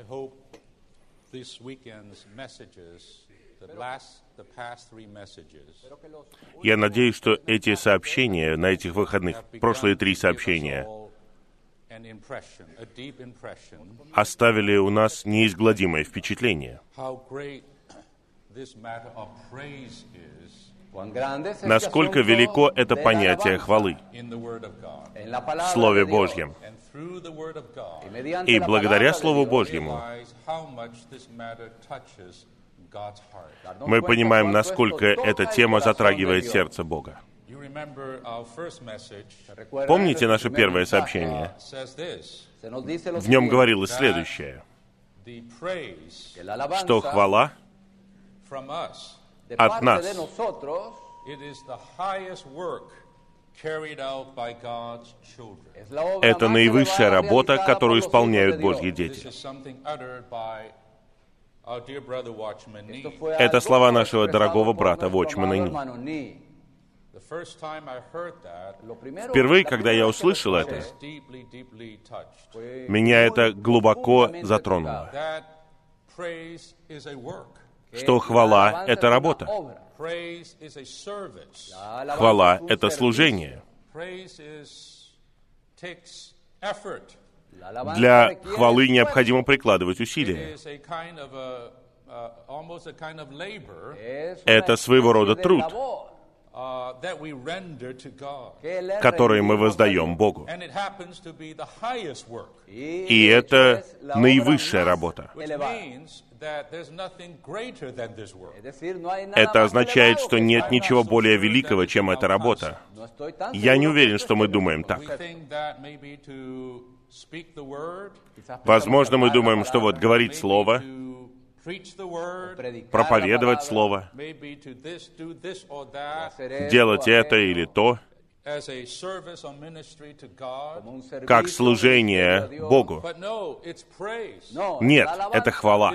I hope this weekend's messages, the last, the past three messages, Я надеюсь, что эти сообщения на этих выходных, прошлые три сообщения, оставили у нас неизгладимое впечатление, насколько велико это понятие хвалы? В Слове Божьем. И благодаря Слову Божьему. Мы понимаем, насколько эта тема затрагивает сердце Бога. Помните наше первое сообщение? В нем говорилось следующее, что хвала от нас. Это наивысшая работа, которую исполняют Божьи дети. Это слова нашего дорогого брата Вочмана Ни. Впервые, когда я услышал это, меня это глубоко затронуло что хвала — это работа. Хвала — это служение. Для хвалы необходимо прикладывать усилия. Это своего рода труд, который мы воздаем Богу. И это наивысшая работа. Это означает, что нет ничего более великого, чем эта работа. Я не уверен, что мы думаем так. Возможно, мы думаем, что вот говорить Слово, проповедовать Слово, делать это или то — как служение Богу. Нет, это хвала.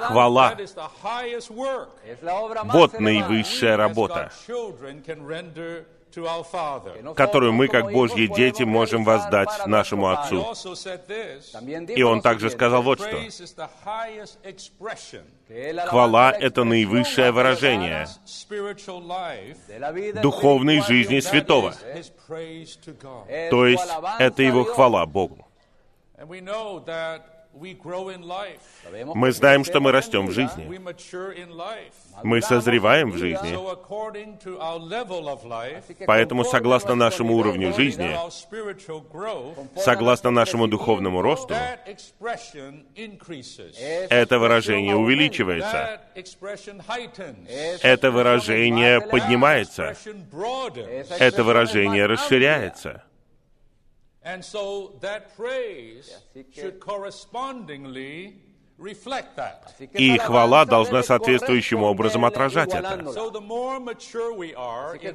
Хвала. Вот наивысшая работа, которую мы, как Божьи дети, можем воздать нашему Отцу. И он также сказал вот что. Хвала — это наивысшее выражение духовной жизни святого. То есть это его хвала Богу. Мы знаем, что мы растем в жизни. Мы созреваем в жизни. Поэтому, согласно нашему уровню жизни, согласно нашему духовному росту, это выражение увеличивается. Это выражение поднимается. Это выражение расширяется. And so that praise should correspondingly и хвала должна соответствующим образом отражать это.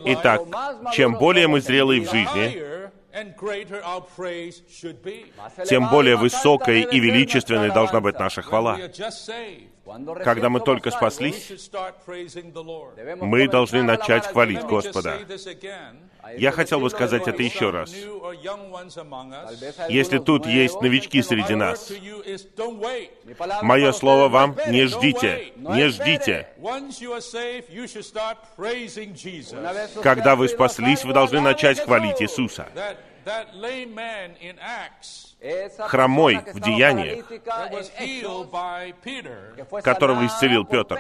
Итак, чем более мы зрелые в жизни, тем более высокой и величественной должна быть наша хвала когда мы только спаслись, мы должны начать хвалить Господа. Я хотел бы сказать это еще раз. Если тут есть новички среди нас, мое слово вам — не ждите, не ждите. Когда вы спаслись, вы должны начать хвалить Иисуса хромой в деяниях, которого исцелил Петр.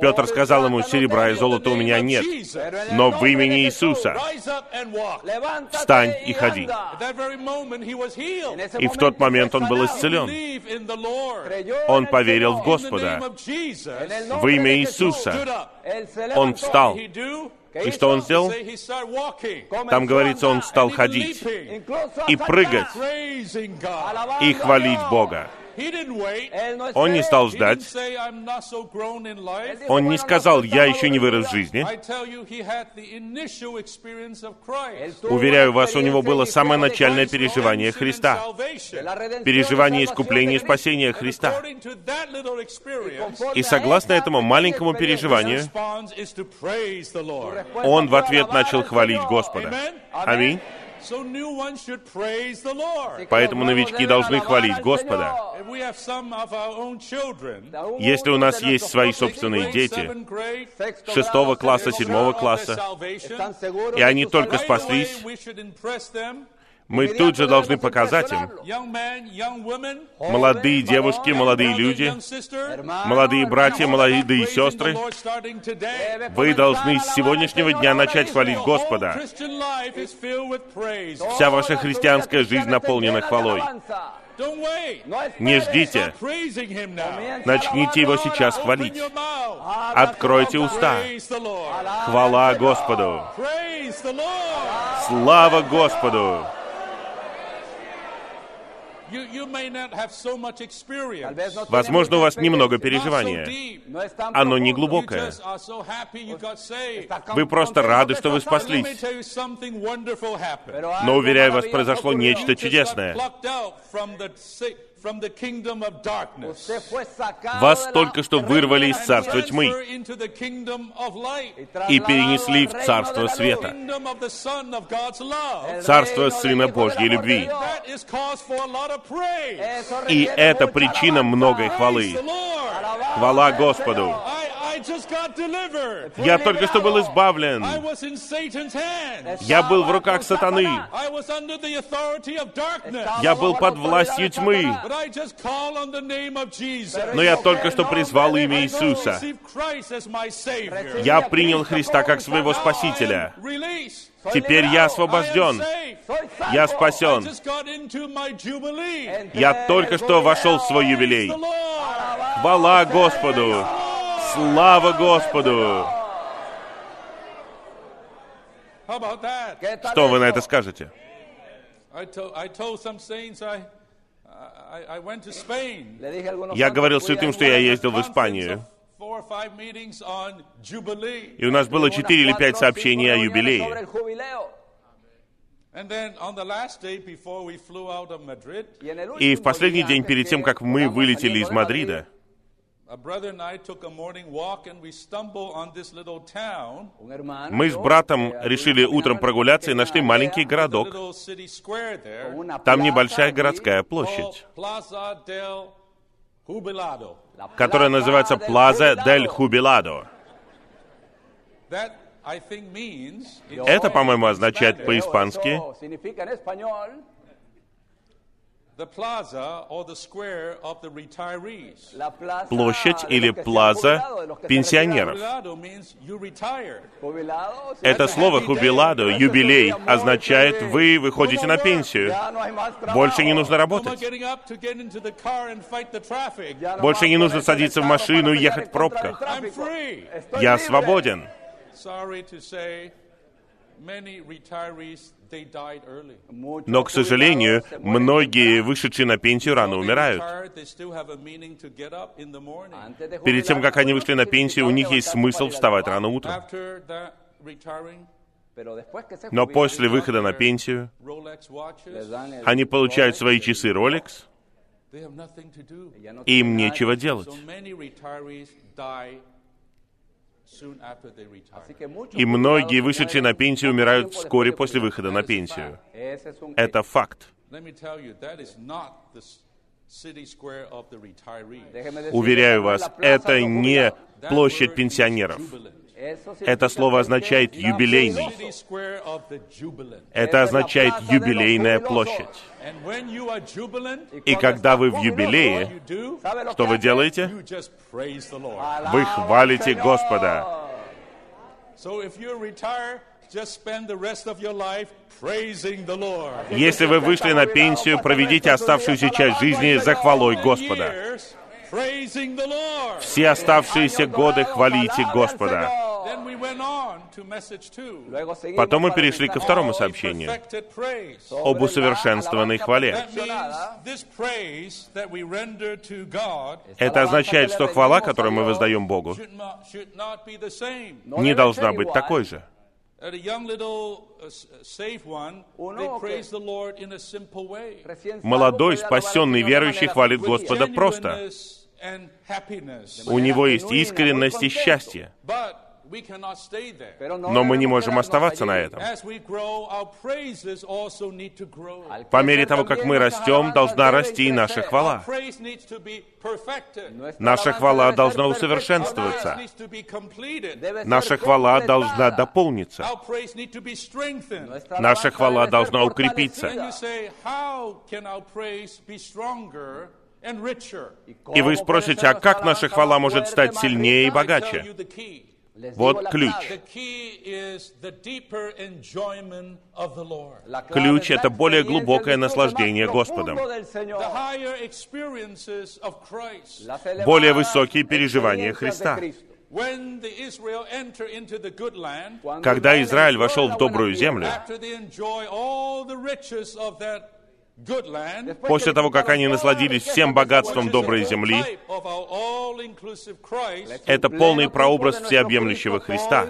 Петр сказал ему, серебра и золота у меня нет, но в имени Иисуса встань и ходи. И в тот момент он был исцелен. Он поверил в Господа. В имя Иисуса он встал. И что он сделал? Там говорится, он стал ходить и прыгать и хвалить Бога. Он не стал ждать. Он не сказал, я еще не вырос в жизни. Уверяю вас, у него было самое начальное переживание Христа. Переживание искупления и спасения Христа. И согласно этому маленькому переживанию, он в ответ начал хвалить Господа. Аминь. Поэтому новички должны хвалить Господа. Если у нас есть свои собственные дети, шестого класса, седьмого класса, и они только спаслись, мы тут же должны показать им, молодые девушки, молодые люди, молодые братья, молодые сестры, вы должны с сегодняшнего дня начать хвалить Господа. Вся ваша христианская жизнь наполнена хвалой. Не ждите. Начните его сейчас хвалить. Откройте уста. Хвала Господу. Слава Господу. Возможно, у вас немного переживания. Оно не глубокое. Вы просто рады, что вы спаслись. Но, уверяю вас, произошло нечто чудесное. Вас только что вырвали из царства тьмы и перенесли в царство света, царство Сына Божьей любви. И это причина многой хвалы. Хвала Господу. Я только что был избавлен. Я был в руках сатаны. Я был под властью тьмы. Но я только что призвал имя Иисуса. Я принял Христа как своего Спасителя. Теперь я освобожден. Я спасен. Я только что вошел в свой юбилей. Хвала Господу! Слава Господу! Что вы на это скажете? I told, I told some saints I, Я говорил святым, что я ездил в Испанию. И у нас было четыре или пять сообщений о юбилее. И в последний день перед тем, как мы вылетели из Мадрида, мы с братом решили утром прогуляться и нашли маленький городок. little city square there, Там небольшая городская площадь, del Jubilado. которая называется Плаза дель Хубиладо. Это, по-моему, означает по-испански площадь или плаза пенсионеров. Это слово «хубиладо», юбилей, означает «вы выходите на пенсию». Больше не нужно работать. Больше не нужно садиться в машину и ехать в пробках. Я свободен. Но, к сожалению, многие, вышедшие на пенсию, рано They умирают. retired, they still have a meaning to get up in the morning. Antes de Перед тем, как они вышли на пенсию, у них есть смысл вставать рано утром. Но после выхода на пенсию они получают свои часы Rolex, им нечего делать. И многие, вышедшие на пенсию, умирают вскоре после выхода на пенсию. Это факт. Let me tell you, that is not the s- city square of the retirees. Déjeme decirle, Уверяю вас, это не площадь пенсионеров. Это слово означает юбилейный. Это означает юбилейная площадь. И когда вы в юбилее, you do, ¿Sabe lo что вы делаете? Вы хвалите Господа. Если вы вышли на пенсию, проведите оставшуюся часть жизни за хвалой Господа. Все оставшиеся годы хвалите Господа. Then we went on to message two. Luego seguimos Потом мы перешли ко второму сообщению об усовершенствованной хвале. That means this praise that we render to God Это означает, что хвала, которую мы воздаем Богу, не должна быть такой же. At a young little uh, s- uh, saved one, they Uno que- praise the Lord in a simple way. Recién Молодой, спасенный верующий хвалит. Господа просто. У него есть искренность и счастье. Но мы не можем оставаться на этом. По мере того, как мы растем, должна расти и наша хвала. Наша хвала должна усовершенствоваться. Наша хвала должна дополниться. Наша хвала должна укрепиться. И вы спросите, а как наша хвала может стать сильнее и богаче? Вот ключ. Ключ — это более глубокое наслаждение Господом. Более высокие переживания Христа. Когда Израиль вошел в добрую землю, После того, как они насладились всем богатством доброй земли, это полный прообраз всеобъемлющего Христа.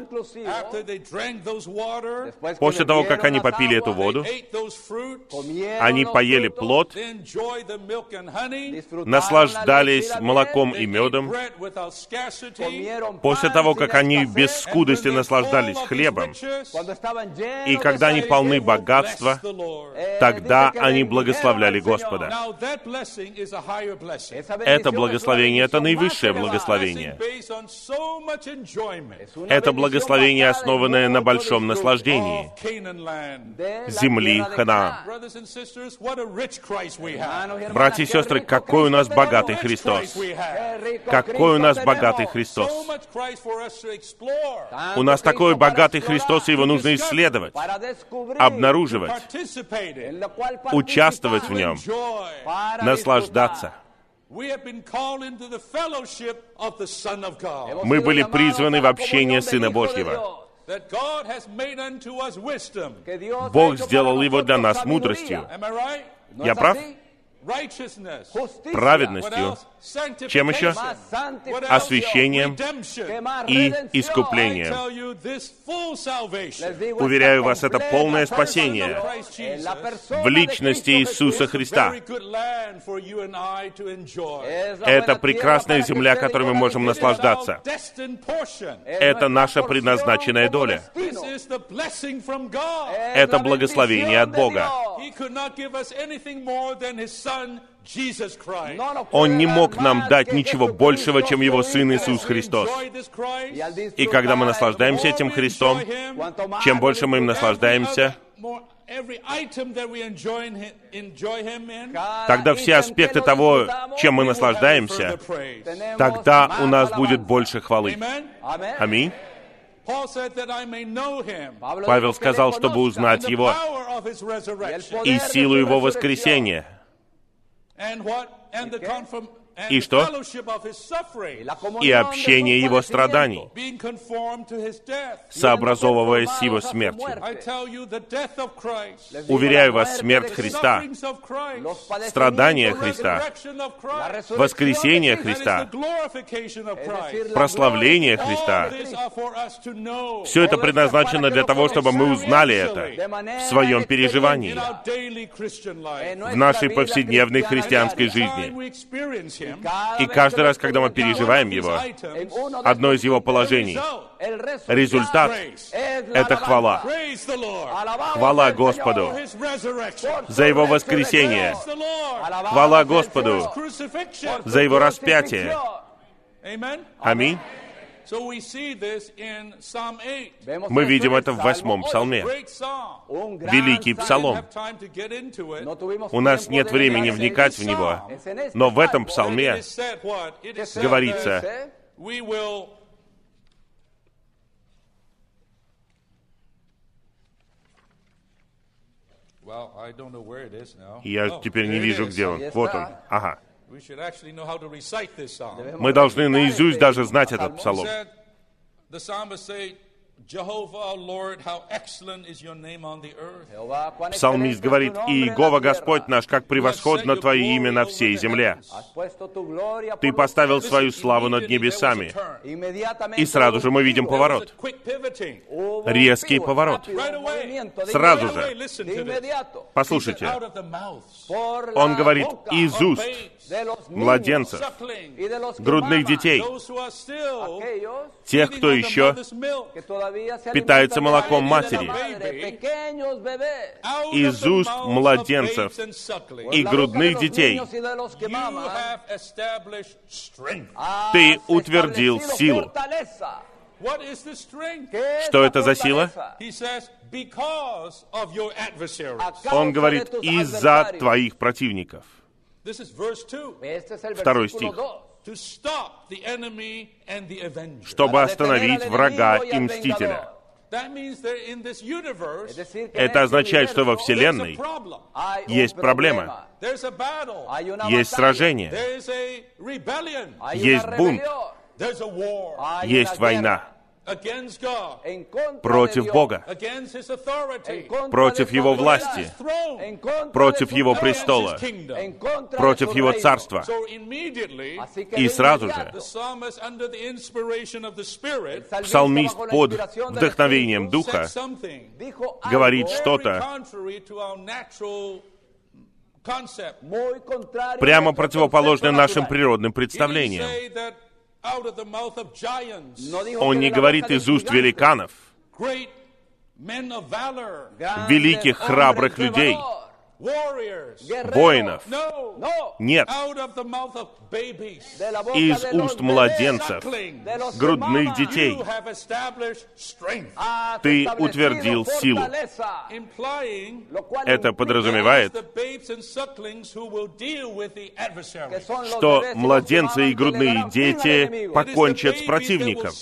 После того, как они попили эту воду, они поели плод, наслаждались молоком и медом. После того, как они без скудости наслаждались хлебом, и когда они полны богатства, тогда они благодарны благословляли Господа. Это благословение, это наивысшее благословение. Это благословение, основанное на большом наслаждении. Земли Ханаан. Братья и сестры, какой у нас богатый Христос! Какой у нас богатый Христос! У нас такой богатый Христос, и его нужно исследовать, обнаруживать, участвовать участвовать в нем, наслаждаться. Мы были призваны в общение Сына Божьего. Бог сделал его для нас мудростью. Я прав? праведностью, чем еще? Освящением и искуплением. Уверяю вас, это полное спасение. в личности Иисуса Христа. Это прекрасная земля, которой мы можем наслаждаться. Это наша предназначенная доля. Это благословение от Бога. Он не мог нам дать ничего большего, чем Его Сын Иисус Христос. И когда мы наслаждаемся этим Христом, чем больше мы им наслаждаемся, тогда все аспекты того, чем мы наслаждаемся, тогда у нас будет больше хвалы. Аминь. Павел сказал, чтобы узнать Его и силу Его воскресения — And what? And the confirm И что? И общение его страданий, сообразовываясь с его смертью. Уверяю вас, смерть Христа, страдания Христа, воскресение Христа, прославление Христа. Все это предназначено для того, чтобы мы узнали это в своем переживании, в нашей повседневной христианской жизни. И каждый раз, когда мы переживаем его, одно из его положений, результат — это хвала. Хвала Господу за его воскресение. Хвала Господу за его распятие. Аминь. Мы видим это в восьмом псалме. Великий псалом. У нас нет времени вникать в него, но в этом псалме говорится, Я теперь не вижу, где он. Вот он. Ага. Мы должны наизусть даже знать этот псалом. Псалмист говорит, «Иегова Господь наш, как превосходно Твое имя на всей земле! Ты поставил свою славу над небесами!» И сразу же мы видим поворот. Резкий поворот. Сразу же. Послушайте. Он говорит, «Из уст младенцев, грудных детей, тех, кто еще питается молоком матери, из уст младенцев и грудных детей. Ты утвердил силу. Что это за сила? Он говорит, из-за твоих противников. Второй стих. Чтобы остановить врага и мстителя. Это означает, что во Вселенной есть проблема, есть сражение, есть бунт, есть война против Бога, против Его власти, против Его престола, против Его царства. И сразу же. псалмист под вдохновением Духа говорит что-то, прямо противоположное нашим природным представлениям. Он не говорит из уст великанов, великих храбрых людей, воинов. Нет из уст младенцев, грудных детей. Ты утвердил силу. Это подразумевает, что младенцы и грудные дети покончат с противником.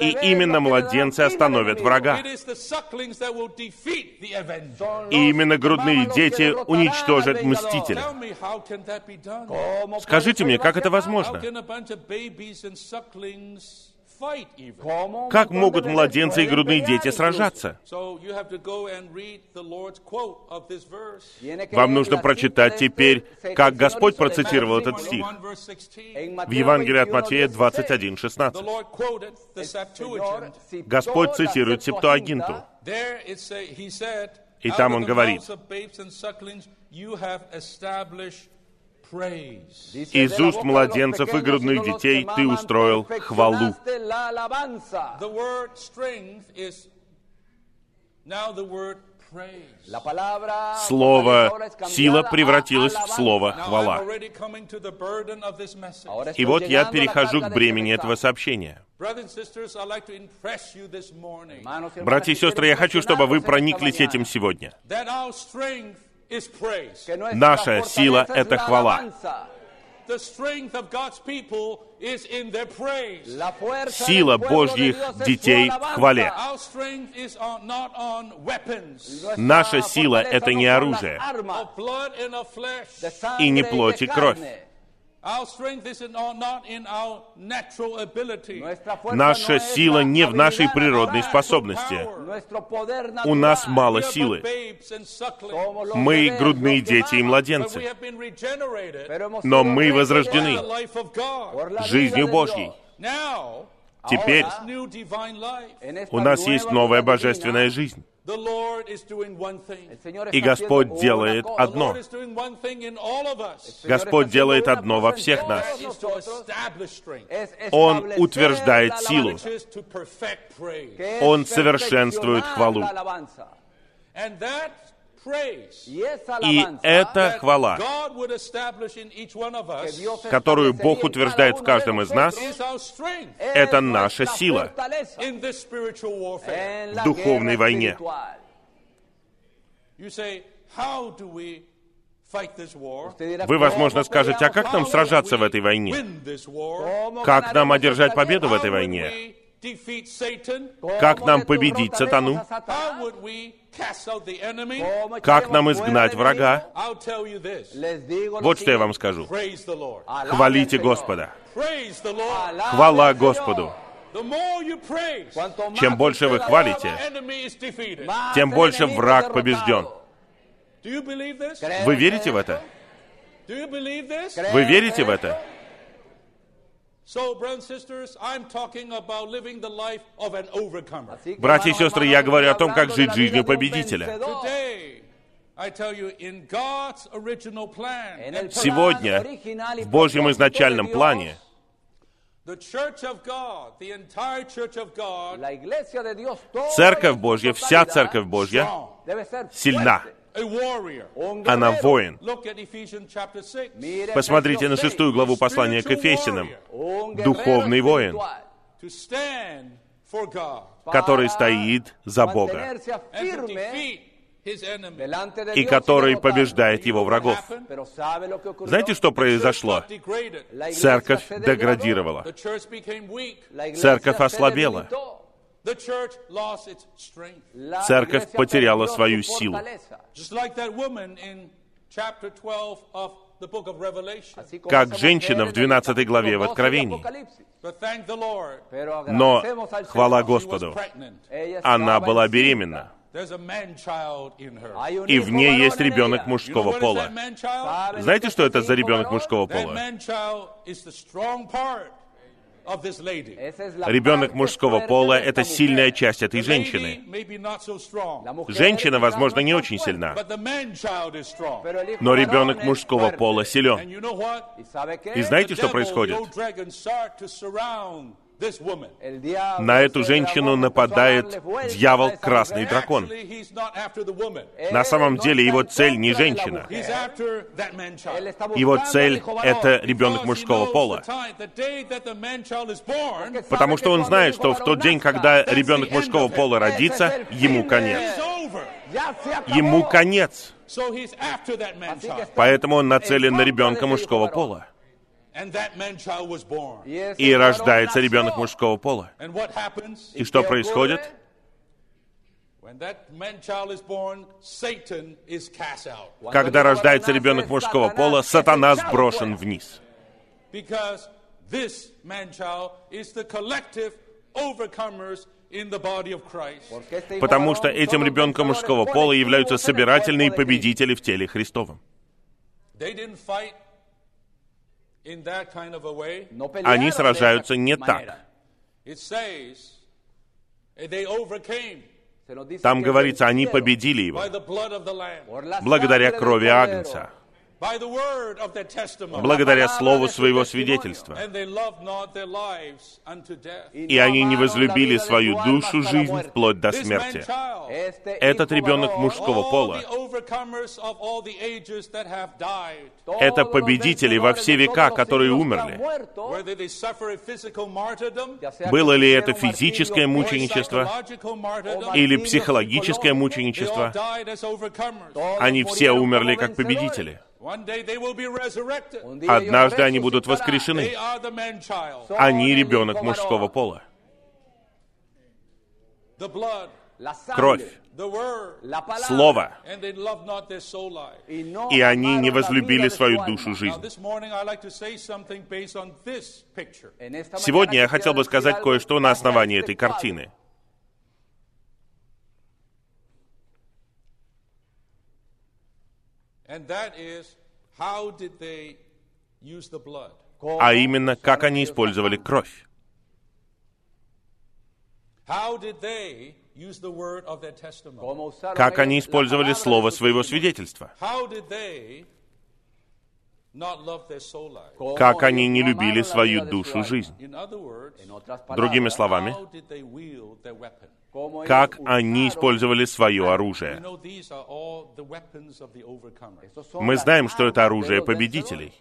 И именно младенцы остановят врага. И именно грудные дети уничтожат мстителя. Скажите мне, как это возможно? Как могут младенцы и грудные дети сражаться? Вам нужно прочитать теперь, как Господь процитировал этот стих в Евангелии от Матфея 21:16. Господь цитирует Септуагинту. И там он говорит, из уст младенцев и грудных детей ты устроил хвалу. Слово «сила» превратилось в слово «хвала». И вот я перехожу к бремени этого сообщения. Братья и сестры, я хочу, чтобы вы прониклись этим сегодня. Наша сила — это хвала. Сила Божьих детей в хвале. Наша сила — это не оружие. и не плоть и кровь, Наша сила не в нашей природной способности. У нас мало силы. Мы грудные дети и младенцы. Но мы возрождены жизнью Божьей. Теперь у нас есть новая божественная жизнь. И Господь делает одно. Господь делает одно во всех нас. Он утверждает силу. Он совершенствует хвалу. И это хвала, которую Бог утверждает в каждом из нас, это наша сила в духовной войне. Вы, возможно, скажете, а как нам сражаться в этой войне? Как нам одержать победу в этой войне? Как нам победить сатану? Как нам изгнать врага? Вот что я вам скажу. Хвалите Господа. Хвала Господу. Чем больше вы хвалите, тем больше враг побежден. Вы верите в это? Вы верите в это? Братья и сестры, я говорю о том, как жить жизнью победителя. Сегодня в Божьем изначальном плане Церковь Божья, вся Церковь Божья сильна. Она воин. Посмотрите на шестую главу послания к Ефесиным. Духовный воин, который стоит за Бога. и который побеждает его врагов. Знаете, что произошло? Церковь деградировала. Церковь ослабела. Церковь потеряла свою силу. Как женщина в 12 главе в Откровении. Но, хвала Господу, она была беременна. И в ней есть ребенок мужского пола. Знаете, что это за ребенок мужского пола? Ребенок мужского пола — это сильная часть этой женщины. Женщина, возможно, не очень сильна, но ребенок мужского пола силен. И знаете, что происходит? На эту женщину нападает дьявол Красный Дракон. На самом деле его цель не женщина. Его цель — это ребенок мужского пола. Потому что он знает, что в тот день, когда ребенок мужского пола родится, ему конец. Ему конец. Поэтому он нацелен на ребенка мужского пола. И рождается ребенок мужского пола. И что происходит? Когда рождается ребенок мужского пола, сатана сброшен вниз. Потому что этим ребенком мужского пола являются собирательные победители в теле Христовом. Они сражаются не так. Там говорится, они победили его. Благодаря крови Агнца благодаря слову своего свидетельства. И они не возлюбили свою душу, жизнь вплоть до смерти. Этот ребенок мужского пола — это победители во все века, которые умерли. Было ли это физическое мученичество или психологическое мученичество, они все умерли как победители. Однажды они будут воскрешены. Они ребенок мужского пола. Кровь, Слово. И они не возлюбили свою душу жизнь. Сегодня я хотел бы сказать кое-что на основании этой картины. А именно как они использовали кровь. Как они использовали слово своего свидетельства как они не любили свою душу жизнь. Другими словами, как они использовали свое оружие. Мы знаем, что это оружие победителей.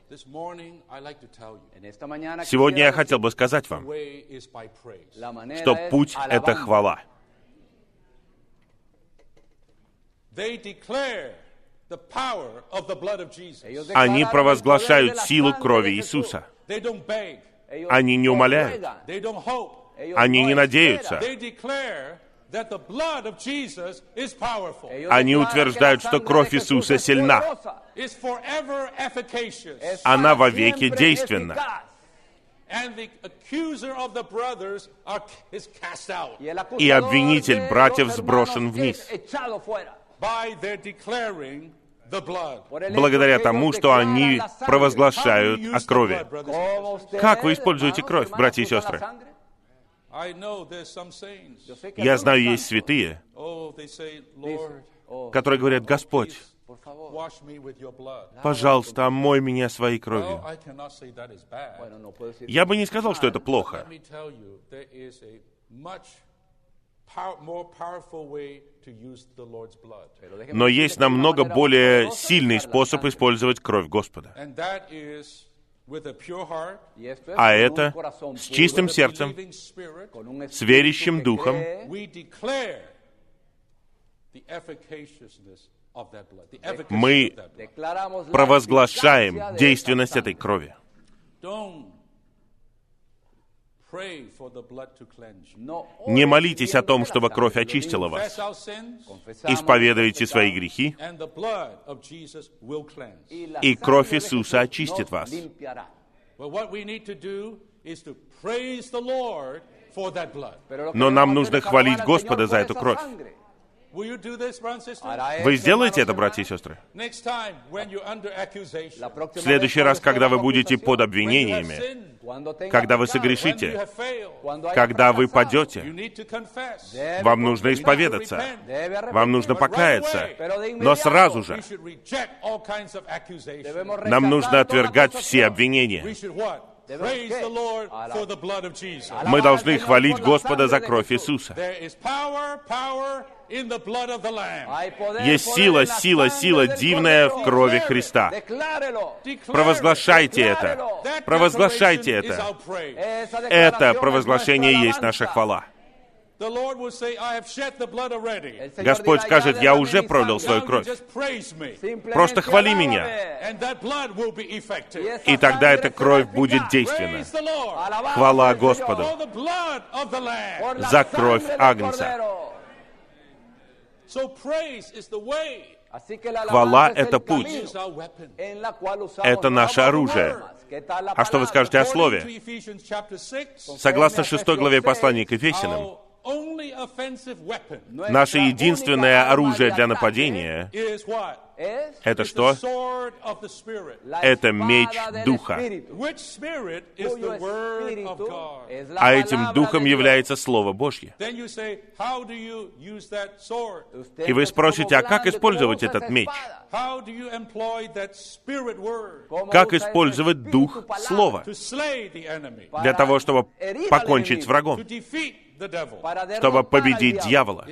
Сегодня я хотел бы сказать вам, что путь — это хвала. Они провозглашают силу крови Иисуса. Они не умоляют. Они не надеются. Они утверждают, что кровь Иисуса сильна. Она вовеки действенна. И обвинитель братьев сброшен вниз благодаря тому, что они провозглашают о крови. Как вы используете кровь, братья и сестры? Я знаю, есть святые, которые говорят, «Господь, пожалуйста, омой меня своей кровью». Я бы не сказал, что это плохо. Но есть намного более сильный способ использовать кровь Господа. А это с чистым сердцем, с верящим духом мы провозглашаем действенность этой крови. Не молитесь о том, чтобы кровь очистила вас. Исповедуйте свои грехи, и кровь Иисуса очистит вас. Но нам нужно хвалить Господа за эту кровь. Вы сделаете это, братья и сестры? В следующий раз, когда вы будете под обвинениями, когда вы согрешите, когда вы падете, вам нужно исповедаться, вам нужно покаяться, но сразу же нам нужно отвергать все обвинения. Мы должны хвалить Господа за кровь Иисуса. Есть сила, сила, сила дивная в крови Христа. Провозглашайте это. Провозглашайте это. Это провозглашение есть наша хвала. Господь скажет, я уже пролил свою кровь. Просто хвали меня. И тогда эта кровь будет действенна. Хвала Господу. За кровь Агнца. Хвала — это путь. Это наше оружие. А что вы скажете о Слове? Согласно шестой главе послания к Ефесянам, Наше единственное оружие для нападения — это что? Это меч Духа. А этим Духом является Слово Божье. И вы спросите, а как использовать этот меч? Как использовать Дух Слова? Для того, чтобы покончить с врагом? чтобы победить дьявола.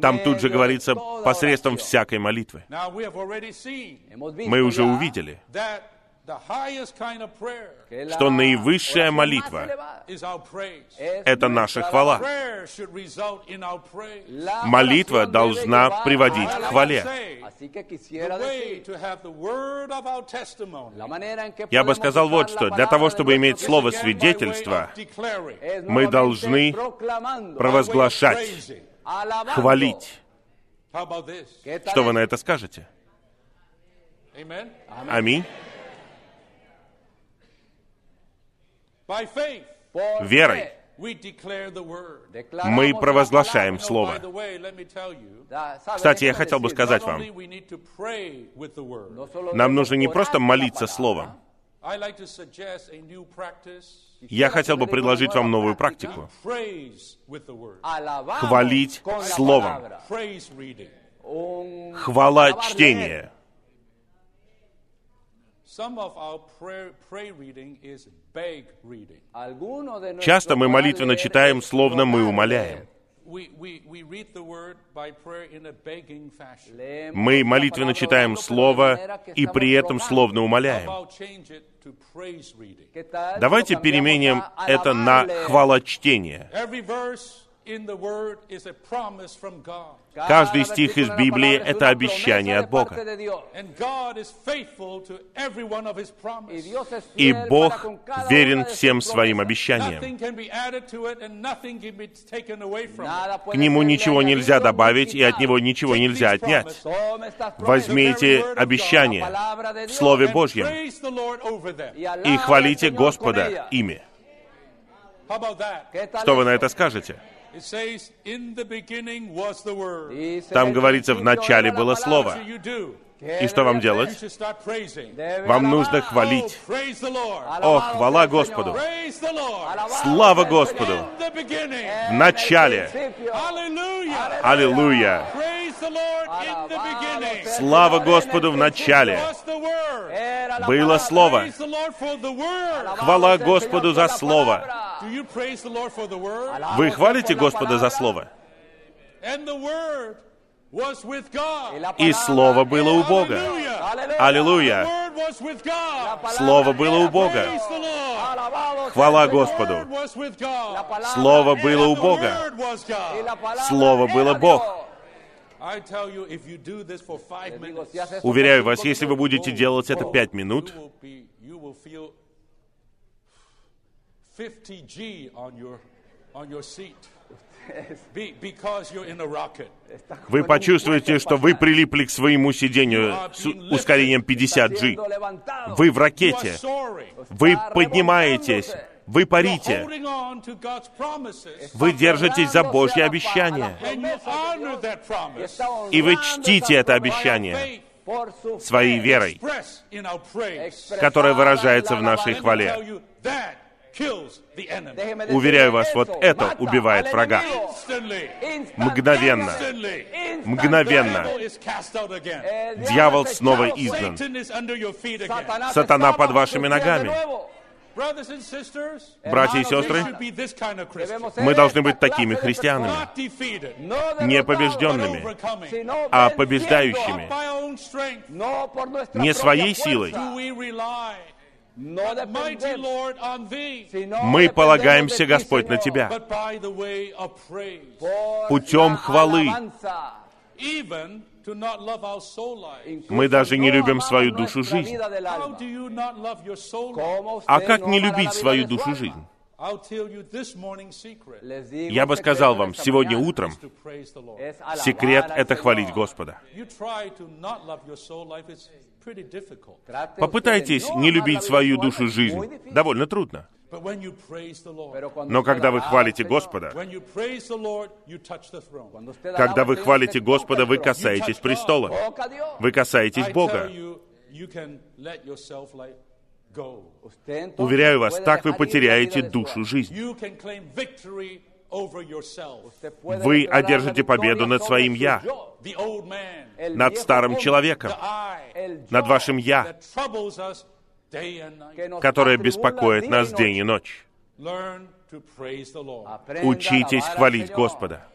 Там тут же говорится посредством всякой молитвы. Мы уже увидели, что наивысшая молитва – это наша хвала. Молитва должна приводить к хвале. Я бы сказал вот что. Для того, чтобы иметь слово свидетельства, мы должны провозглашать, хвалить. Что вы на это скажете? Аминь. верой. мы провозглашаем Слово. Кстати, я хотел бы сказать вам, нам нужно не просто молиться Словом. Я хотел бы предложить вам новую практику. Хвалить Словом. Хвала чтения. Часто мы молитвенно читаем, словно мы умоляем. Мы молитвенно читаем Слово и при этом словно умоляем. Давайте переменим это на хвалочтение. Каждый стих из Библии — это обещание от Бога. И Бог верен всем своим обещаниям. К нему ничего нельзя добавить, и от него ничего нельзя отнять. Возьмите обещание в Слове Божьем и хвалите Господа ими. Что вы на это скажете? It says, In the beginning was the Word. Там говорится, в начале было Слово. И что вам делать? Вам нужно Oh, хвалить. О, хвала Господу! Слава Господу! В начале! Аллилуйя! Слава Господу в начале! Было Слово. Хвала Господу за Слово! Вы хвалите Господа за Слово? И Слово было у Бога. Аллилуйя! Слово было у Бога. Хвала Господу! Слово было у Бога. Слово было Бог. Уверяю вас, если вы будете делать это пять минут, вы почувствуете, что вы прилипли к своему сидению с ускорением 50G. Вы в ракете. Вы поднимаетесь. Вы парите. Вы держитесь за Божье обещание. И вы чтите это обещание своей верой, которая выражается в нашей хвале. Уверяю вас, вот это убивает врага. Мгновенно. Мгновенно. Дьявол снова изгнан. Сатана под вашими ногами. Братья и сестры, мы должны быть такими христианами, не побежденными, а побеждающими, не своей силой. Мы полагаемся, Господь, на Тебя путем хвалы. Мы даже не любим свою душу жизнь. А как не любить свою душу жизнь? I'll tell you this morning's secret Я бы сказал вам, сегодня утром секрет — это хвалить Господа. Попытайтесь не любить свою душу жизнь. Довольно трудно. Но когда вы хвалите Господа, когда вы хвалите Господа, вы касаетесь престола. Вы касаетесь Бога. Уверяю вас, так вы потеряете душу жизни. Вы одержите победу над своим «я», над старым человеком, над вашим «я», которое беспокоит нас день и ночь. Учитесь хвалить Господа.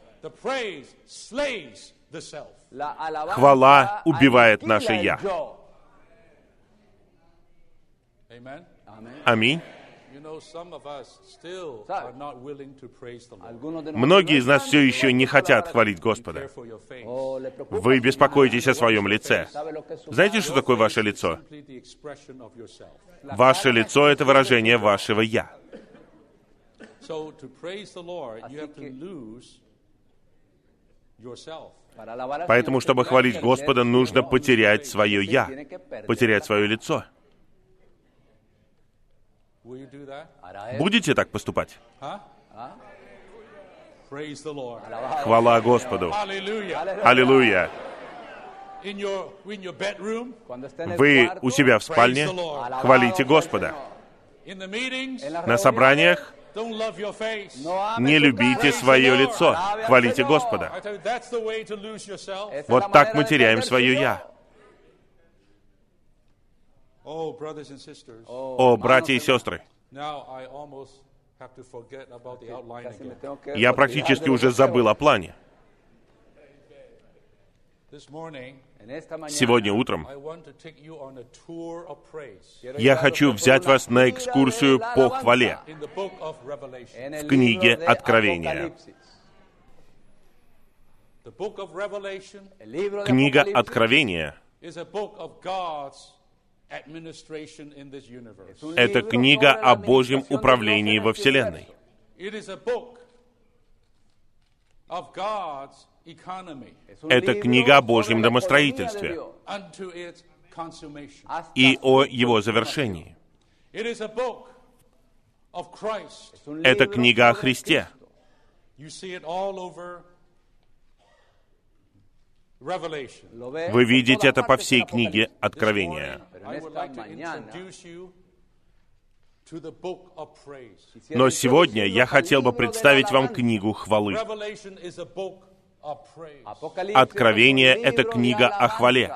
Хвала убивает наше «я». Amen. Аминь. You know, some of us still are not willing to praise the Lord. Многие из нас все еще не хотят хвалить Господа. Вы беспокоитесь о своем лице. Знаете, что такое ваше лицо? Ваше лицо — это выражение вашего «я». Поэтому, чтобы хвалить Господа, нужно потерять свое «я», потерять свое лицо. Will you do that? Будете так поступать? Lord. Хвала Господу. Аллилуйя. Вы у себя в спальне? хвалите Господа. На собраниях? не любите свое лицо, хвалите Господа. Вот так мы теряем свое «я». О, братья и сестры, Now I almost have to forget about the outline again. я практически уже забыл о плане. Сегодня утром я хочу взять вас на экскурсию по хвале в книге Откровения. Книга Откровения Это книга о Божьем управлении во Вселенной. universo. It is a book of God's economy Es un Это книга о Божьем домостроительстве. и о его завершении. Это книга о Христе. Cristo. You see it all over Revelation. Lo ves Вы видите это по всей книге. Откровения. Pero I en would esta like to mañana introduce you to the book of praise. Quisiera Но сегодня я хотел бы представить вам книгу хвалы. Revelation is a book of praise. Апокалипсис Откровение это книга о хвале.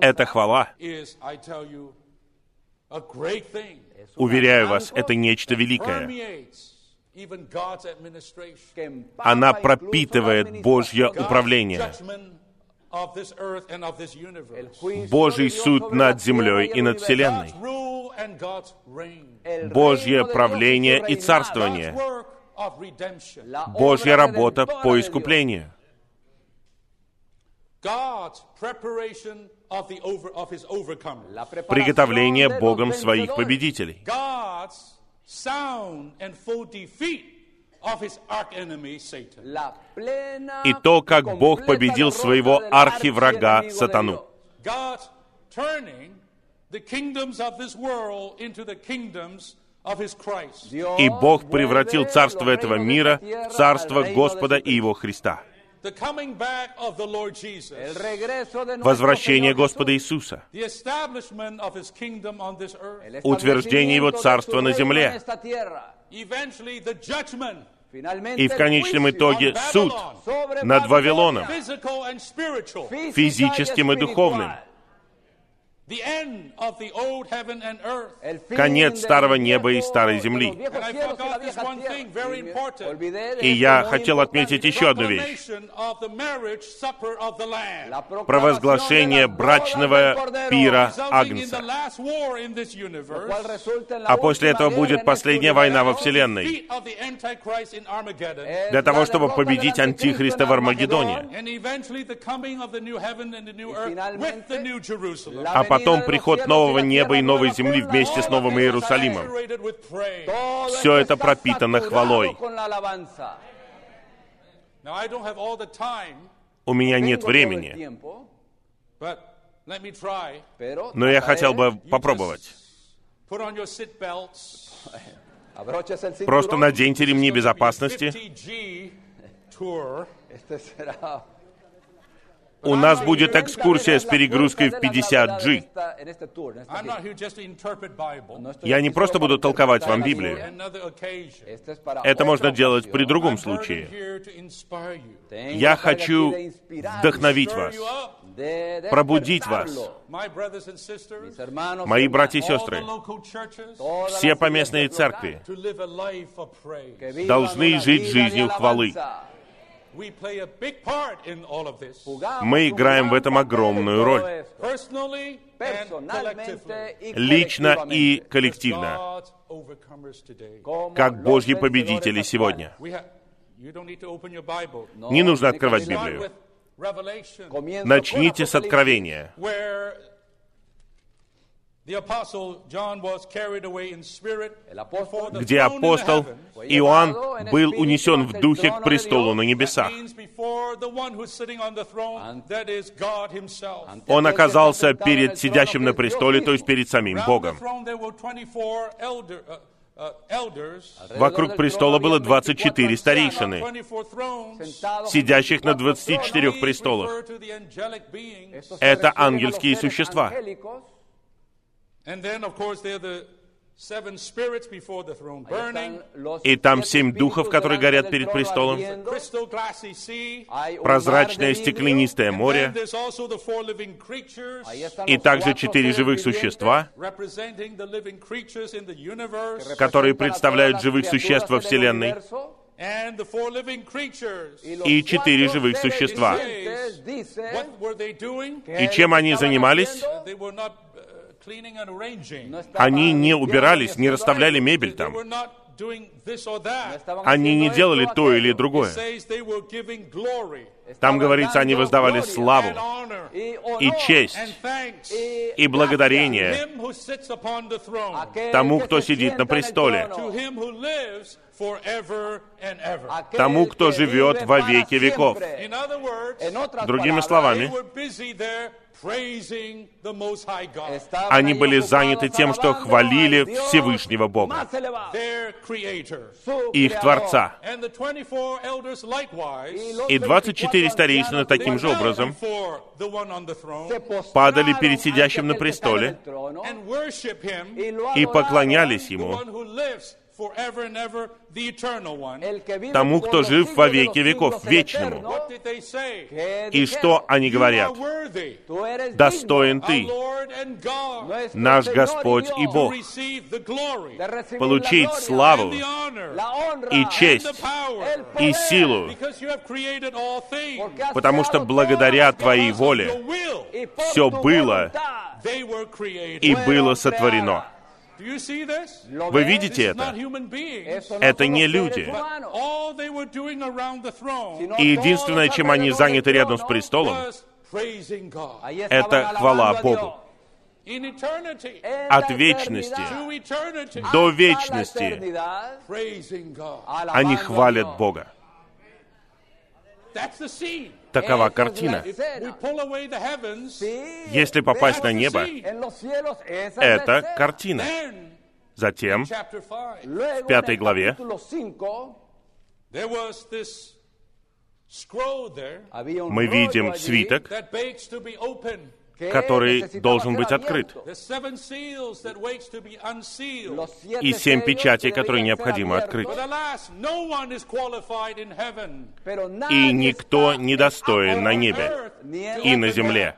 Это хвала. Уверяю вас, это нечто великое. Она пропитывает. Божье управление, Божий суд над землей и над вселенной. Божье правление и царствование. Божья работа по искуплению. Приготовление Богом своих победителей. И то, как Бог победил своего архиврага сатану. Dios. God's turning the kingdoms of this world into the kingdoms of his Christ. Dios И Бог превратил царство этого мира в царство Господа и Его Христа. Возвращение Господа. Иисуса. Утверждение Его царства на земле. И в конечном итоге суд над Вавилоном, физическим и духовным. Конец старого неба и старой земли. И я хотел отметить еще одну вещь. Провозглашение брачного пира Агнца. А после этого будет последняя война во. Вселенной. Для того, чтобы победить Антихриста в Армагеддоне. А потом приход нового неба и новой земли вместе с Новым Иерусалимом. Все это пропитано хвалой. У меня нет времени, но я хотел бы попробовать. Просто наденьте ремни безопасности. У нас будет экскурсия с перегрузкой в 50G. I'm not here just to interpret Bible. Я не просто буду толковать вам Библию. Это можно делать при другом случае. Я хочу вдохновить вас, пробудить вас. Мои братья и сестры, все поместные церкви должны жить жизнью хвалы. Мы играем в этом огромную роль. Лично и коллективно, как Божьи победители сегодня. Не нужно открывать Библию. Начните с откровения, где апостол. Иоанн был унесен в духе к престолу на небесах. Он оказался перед сидящим на престоле, то есть перед самим Богом. the throne there were 24 elder, uh, uh. Вокруг престола было 24 старейшины, 24 thrones. сидящих на Those 24 these престолах. Это ангельские существа. И там семь духов, которые горят перед престолом. Прозрачное стеклянистое море. И также четыре живых существа, которые представляют живых существ во Вселенной. And the four living creatures. И четыре живых существа. И чем они занимались? Они не убирались, не расставляли мебель там. Они не делали то или другое. Там говорится, они воздавали славу и честь и благодарение throne, тому, кто сидит на престоле, ever. тому, кто живет во веки веков. Другими словами, они были заняты тем, что хвалили Всевышнего Бога, их Творца. And the 24 elders likewise. И 24 старейшины таким же образом падали перед сидящим на престоле и поклонялись Ему, one who lives forever and ever, the eternal one. тому, кто жив во веки веков, вечному. И что они говорят? Достоин Ты, наш Господь и Бог, получить славу и честь и силу, потому что благодаря Твоей воле все было и было сотворено. Вы видите это? Это не люди. И единственное, чем они заняты рядом с престолом, это хвала Богу. От вечности до вечности они хвалят Бога. Такова картина. Если попасть на небо, это картина. Затем, chapter 5, в пятой главе, мы видим свиток, который должен быть открыт, и семь печатей, которые необходимо открыть. И никто не достоин на небе и на земле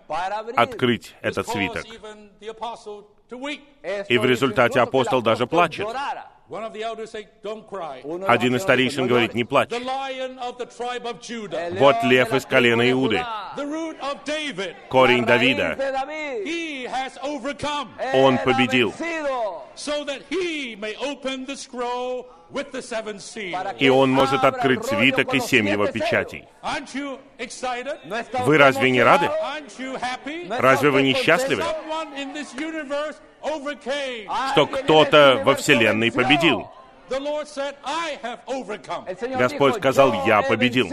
открыть этот свиток. И в результате апостол даже плачет. One of the elders say, don't cry. Один из старейшин говорит, не плачь. The lion of the tribe of Judah, Вот лев из колена Иуды, корень Давида. Он победил. И он может открыть свиток и семь его печатей. Вы разве не рады? Разве вы не счастливы, что кто-то во Вселенной победил? The Lord said, I have overcome. Господь сказал, «Я победил».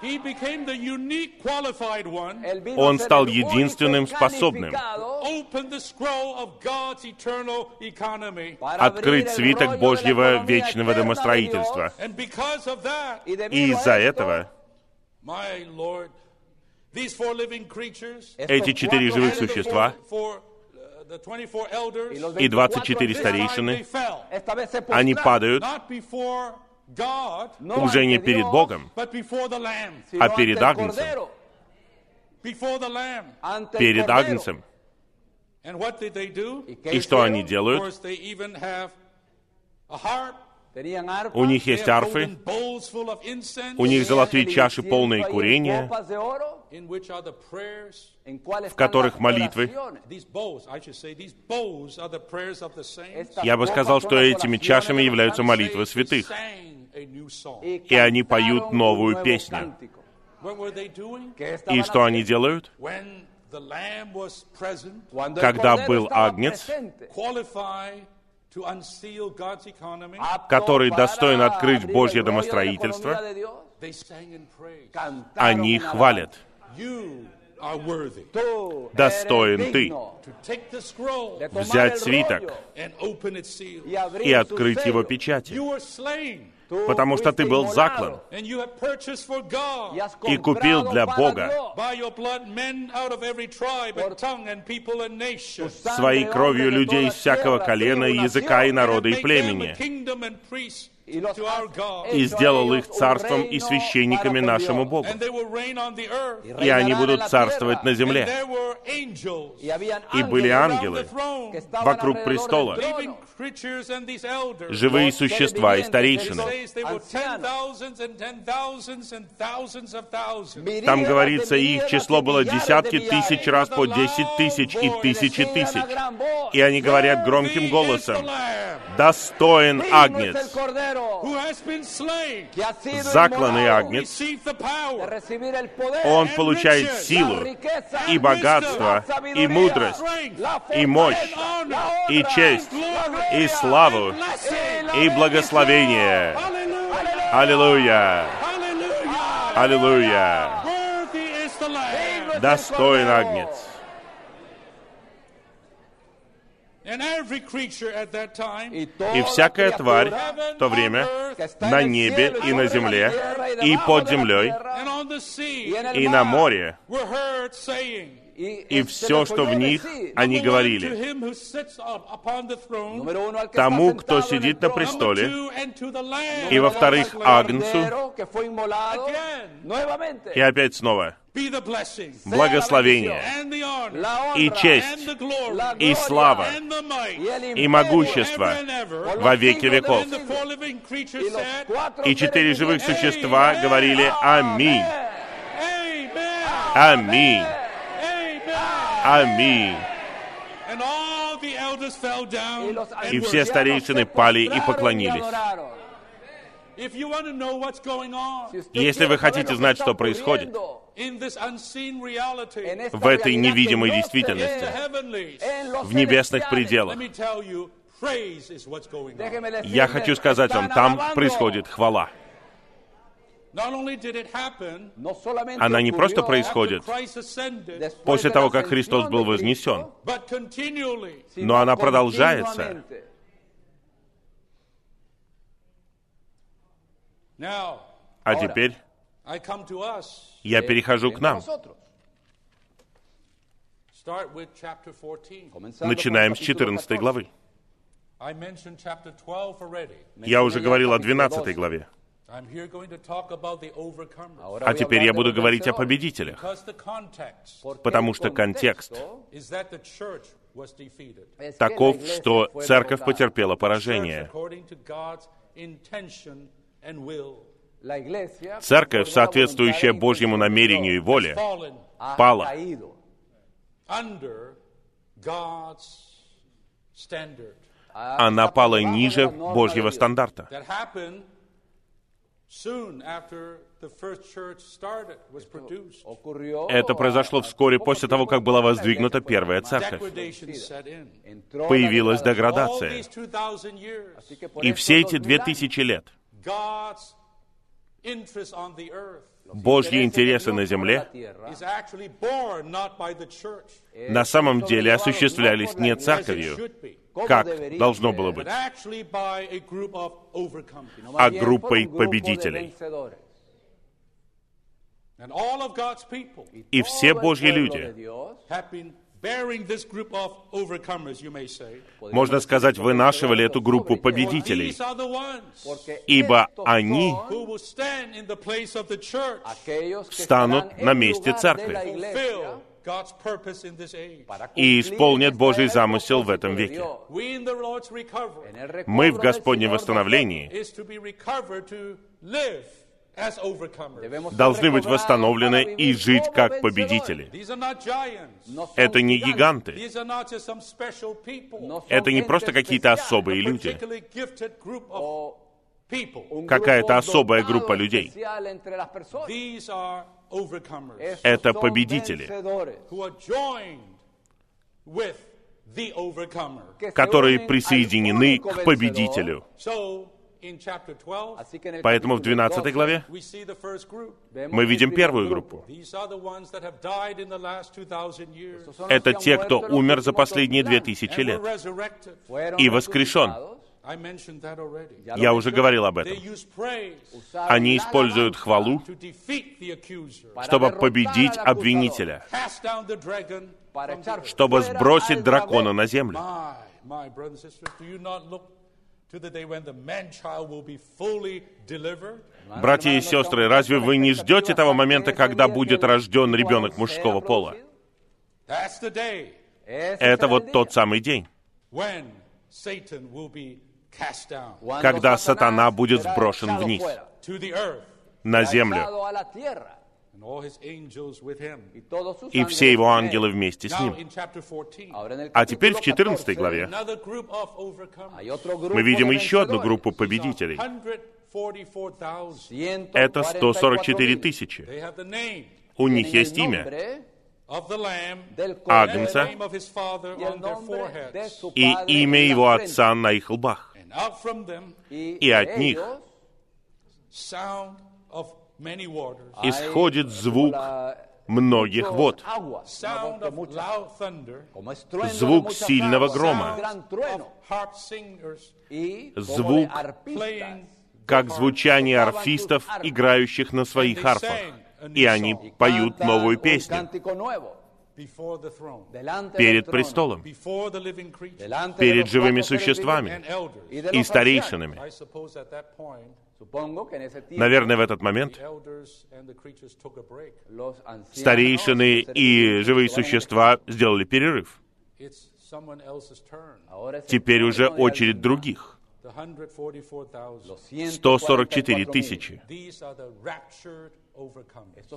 He became the unique qualified one. Он стал единственным способным Open the scroll of God's eternal economy. открыть свиток Божьего вечного домостроительства. И из-за этого эти четыре живых существа и 24 this time they старейшины, они падают уже не перед Богом, а перед Агнцем. Перед Агнцем. И что они делают? У них есть арфы, у них золотые чаши, полные курения, в которых молитвы. Я бы сказал, что этими чашами являются молитвы святых. И они поют новую песню. И что они делают? Когда был Агнец, qualified to unseal God's economy, который достоин открыть Божье домостроительство, они хвалят. Достоин ты взять свиток и открыть его печати, потому что ты был заклан и купил для Бога своей кровью людей из всякого колена, языка и народа и племени, и сделал их царством и священниками нашему Богу. И они будут царствовать на земле. И были ангелы вокруг престола, живые существа и старейшины. Там говорится, их число было десятки тысяч раз по десять тысяч и тысячи тысяч. И они говорят громким голосом, «Достоин Агнец, Cordero закланный Агнец, Он получает силу и богатство, и мудрость, и мощь, и честь, и славу, и благословение. Аллилуйя! Аллилуйя! Достоин Агнец. И всякая тварь в то время на небе и на земле, и под землей, и на море, и все, что в них, они говорили, тому, кто сидит на престоле, и во-вторых, Агнцу, и опять снова, благословение, и честь, и слава, и могущество во веки веков. И четыре живых существа говорили «Аминь, Аминь, and И все старейшины пали и поклонились. Если вы хотите знать, что происходит в этой невидимой действительности, в небесных пределах, я хочу сказать вам, там происходит хвала. Она не просто происходит после того, как Христос был вознесен, but continually. но она продолжается. Now, А теперь I come to us. я перехожу к нам. Start with chapter 14. Начинаем с 14 главы. I mentioned chapter 12 already. Я уже говорил о 12 главе. I'm here going to talk about the overcomers. А теперь я буду говорить о победителях, потому что контекст таков, что церковь потерпела поражение. Церковь, соответствующая Божьему намерению и воле, пала. Она пала ниже Божьего стандарта. Это произошло вскоре после того, как была воздвигнута первая церковь. Degradation set in. Появилась All деградация. these 2,000 years, И все эти две тысячи лет Божьи интересы на земле на самом деле осуществлялись не церковью, как должно было быть, а группой победителей. И все Божьи люди, можно сказать, вынашивали эту группу победителей, ибо они who will stand in the place of the church, станут на месте церкви и исполнят Божий замысел в этом веке. Мы в Господнем восстановлении должны быть восстановлены и жить как победители. Это не гиганты, это не просто какие-то особые люди, какая-то особая группа людей. Это победители, которые присоединены к победителю. So, in chapter 12, Поэтому в 12 главе we see the first group. мы видим первую группу. These are the ones that have died in the last 2,000 years Это те, кто умер за последние две тысячи лет resurrected. и воскрешен. I mentioned that already. Я уже говорил об They этом. use praise Они используют хвалу, to defeat the accuser, чтобы победить обвинителя, чтобы сбросить дракона на землю. Братья и сестры, разве вы не ждете того момента, когда будет рожден ребенок мужского пола? Это вот тот самый день, когда сатана будет сброшен вниз, на землю и все его ангелы вместе с ним. А теперь в 14 главе. мы видим еще одну группу победителей. Это 144 тысячи. У них есть имя. Агнца. И имя его отца на их лбах. И от них исходит звук многих вод, звук сильного грома, звук, как звучание арфистов, играющих на своих арфах, и они поют новую песню. перед престолом, перед живыми существами. и старейшинами. Наверное, в этот момент старейшины и живые существа сделали перерыв. Теперь уже очередь других. 144 тысячи.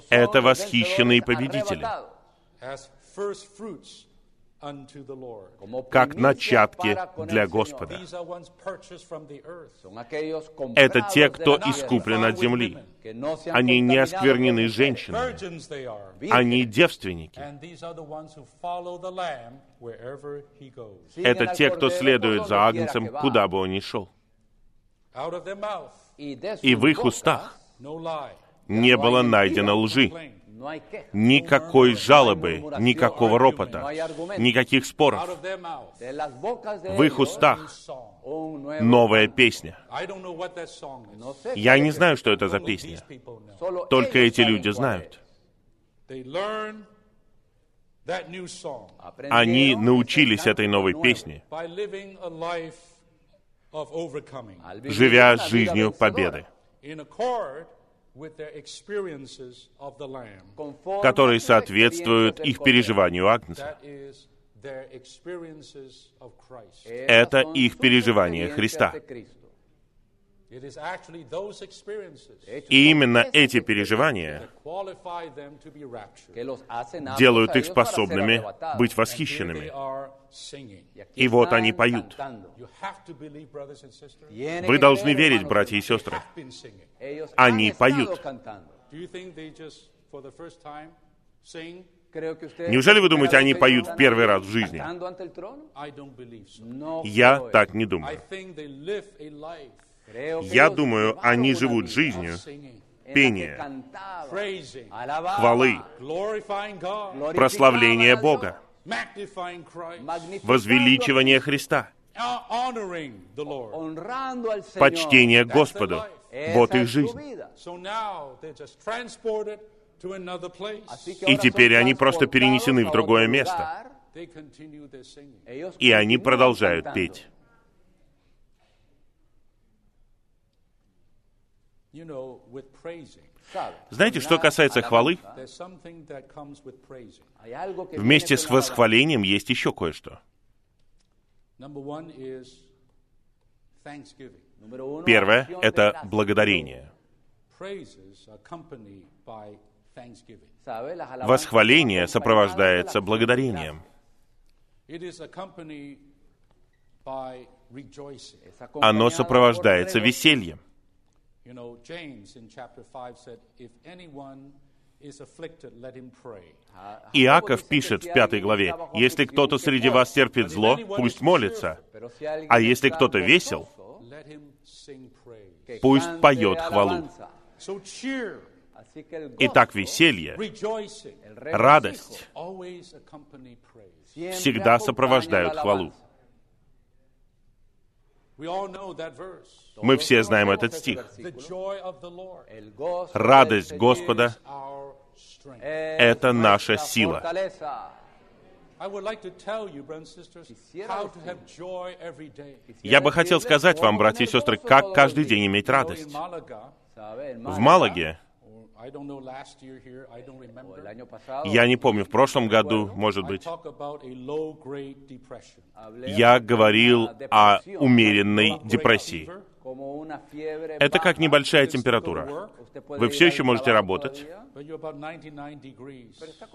Это восхищенные победители как начатки для Господа. Это те, кто искуплен от земли. Они не осквернены женщинами. Они девственники. Это те, кто следует за Агнцем, куда бы он ни шел. И в их устах не было найдено лжи. Никакой жалобы, никакого ропота, никаких споров. В их устах новая песня. Я не знаю, что это за песня. Только эти люди знают. Они научились этой новой песне, живя жизнью победы которые соответствуют их переживанию Агнца. Это их переживание Христа. И именно эти переживания делают их способными быть восхищенными. И вот они поют. Вы должны верить, братья и сестры. Они поют. Неужели вы думаете, они поют в первый раз в жизни? Я так не думаю. Я думаю, они живут жизнью пения, хвалы, прославления Бога, возвеличивание Христа, почтение Господу. Вот их жизнь. И теперь они просто перенесены в другое место. И они продолжают петь. Знаете, что касается хвалы, вместе с восхвалением есть еще кое-что. Первое — это благодарение. Восхваление сопровождается благодарением. Оно сопровождается весельем. You know, James in chapter 5 said, if anyone Иаков пишет в пятой главе, «Если кто-то среди вас терпит зло, пусть молится, а если кто-то весел, пусть поет хвалу». Итак, веселье, радость всегда сопровождают хвалу. Мы все знаем этот стих. Радость Господа — это наша сила. Я бы хотел сказать вам, братья и сестры, как каждый день иметь радость. В Малаге я не помню, в прошлом году, может быть, я говорил о умеренной депрессии. Это как небольшая температура. Вы все еще можете работать,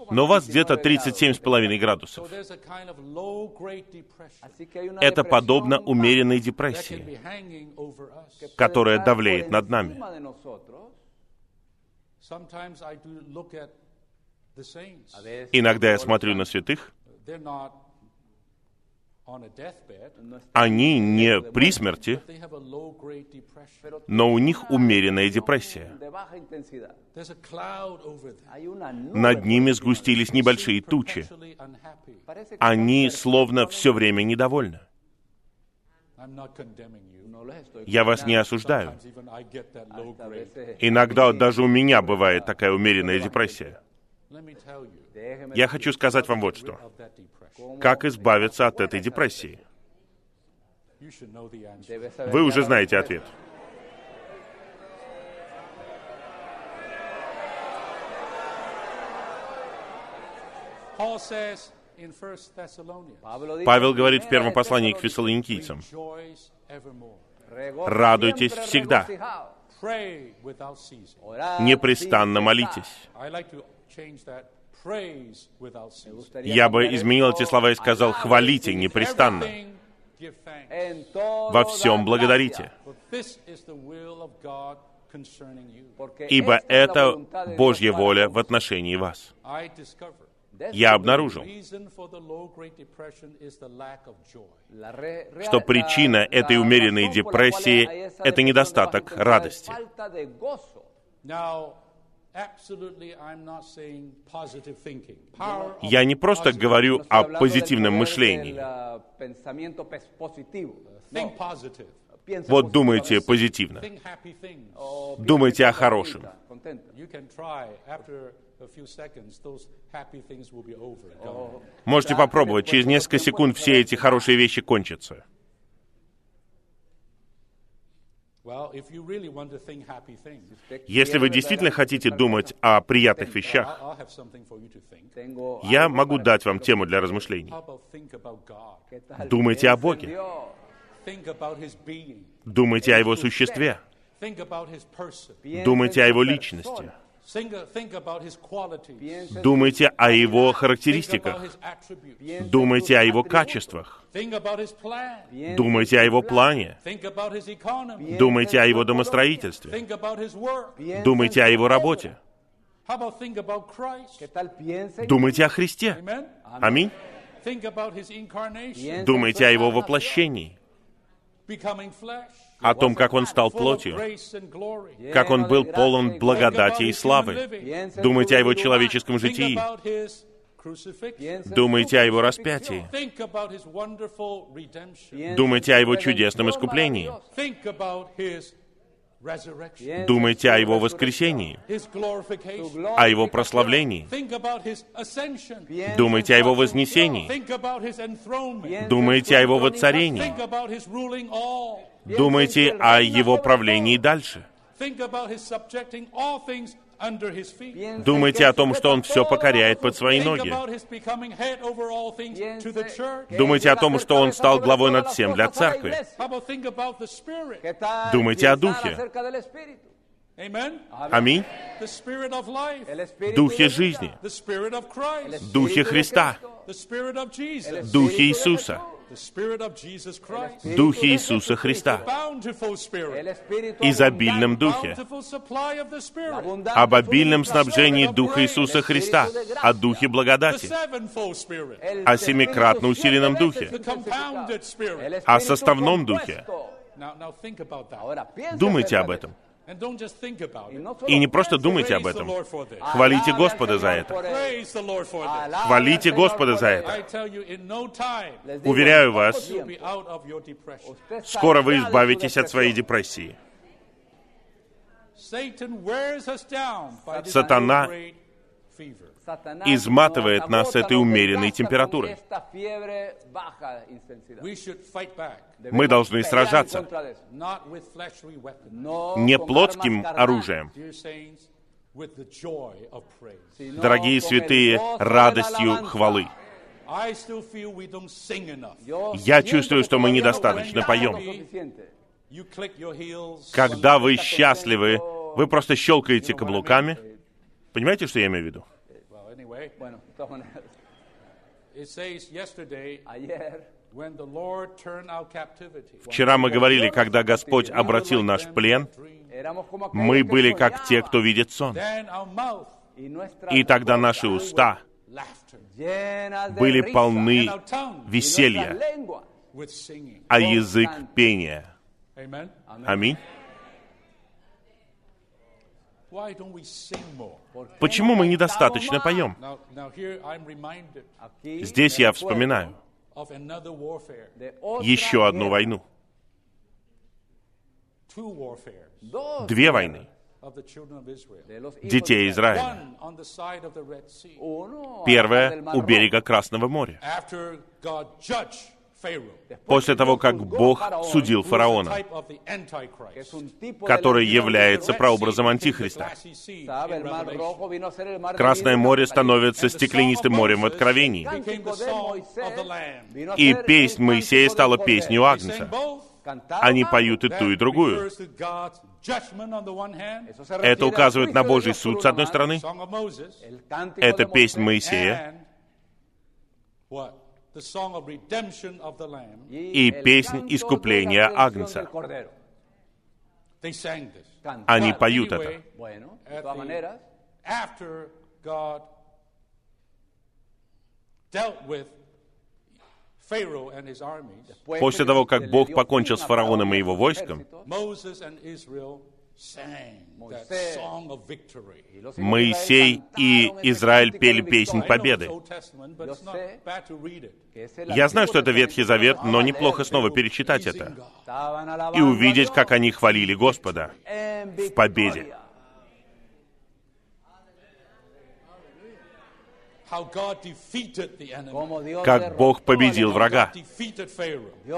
но у вас где-то 37,5 градусов. Это подобно умеренной депрессии, которая давлеет над нами. Иногда я смотрю на святых. Они не при смерти, но у них умеренная депрессия. Над ними сгустились небольшие тучи. Они словно все время недовольны. Я вас не осуждаю. Иногда даже у меня бывает такая умеренная депрессия. Я хочу сказать вам вот что. Как избавиться от этой депрессии? Вы уже знаете ответ. Paul says, Павел говорит в первом послании к фессалоникийцам, «Радуйтесь всегда, непрестанно молитесь». Я бы изменил эти слова и сказал «хвалите непрестанно». Во всем благодарите. Ибо это Божья воля в отношении вас я обнаружил, что причина этой умеренной депрессии — это недостаток радости. Я не просто говорю о позитивном мышлении. Вот думайте позитивно. Думайте о хорошем. Можете попробовать. Через несколько секунд все эти хорошие вещи кончатся. Если вы действительно хотите думать о приятных вещах, я могу дать вам тему для размышлений. Думайте о Боге. Думайте о Его существе. Думайте о Его личности. Думайте о его характеристиках. Думайте о его качествах. Думайте о его плане. Думайте о его домостроительстве. Думайте о его работе. Думайте о Христе. Аминь. Думайте о его воплощении, о том, как Он стал плотью, как Он был полон благодати и славы. Думайте о Его человеческом житии. Думайте о Его распятии. Думайте о Его чудесном искуплении. Думайте о Его воскресении, о Его прославлении. Думайте о Его вознесении. Думайте о Его воцарении. Думайте о его правлении дальше. Думайте о том, что он все покоряет под свои ноги. Думайте о том, что он стал главой над всем для церкви. Думайте о духе. Аминь. Духе жизни, Духе Христа, Духе Иисуса, Духе Иисуса Христа, изобильном Духе, об обильном снабжении Духа Иисуса Христа, о Духе благодати, о семикратно усиленном Духе, о составном Духе. Думайте об этом. И не просто думайте об этом. Хвалите Господа за это. Хвалите Господа за это. Уверяю вас, скоро вы избавитесь от своей депрессии. Сатана изматывает нас этой умеренной температурой. Мы должны сражаться. не плотским оружием, дорогие святые, радостью хвалы. Я чувствую, что мы недостаточно поем. Когда вы счастливы, вы просто щелкаете каблуками – Понимаете, что я имею в виду? Вчера мы говорили, когда Господь обратил наш плен, мы были как те, кто видит сон. И тогда наши уста были полны веселья, а язык пения. Аминь. Почему мы недостаточно поем? Здесь я вспоминаю еще одну войну. Две войны. Детей Израиля. Первая у берега Красного моря. После того, как Бог судил фараона, который является прообразом Антихриста. Красное море становится стеклянистым морем в Откровении. И песнь Моисея стала песнью Агнца. Они поют и ту, и другую. Это указывает на Божий суд, с одной стороны, это песнь Моисея, and what? The song of redemption of the Lamb. y и песнь искупления Агнца. Они поют это. Bueno, de at todas the- maneras, after God dealt with Pharaoh and his armies, después После того, как Бог покончил с фараоном и его войском, Моисей и Израиль пели песнь победы. Я знаю, что это Ветхий Завет, но неплохо снова перечитать это и увидеть, как они хвалили Господа. в победе. Как Бог победил врага,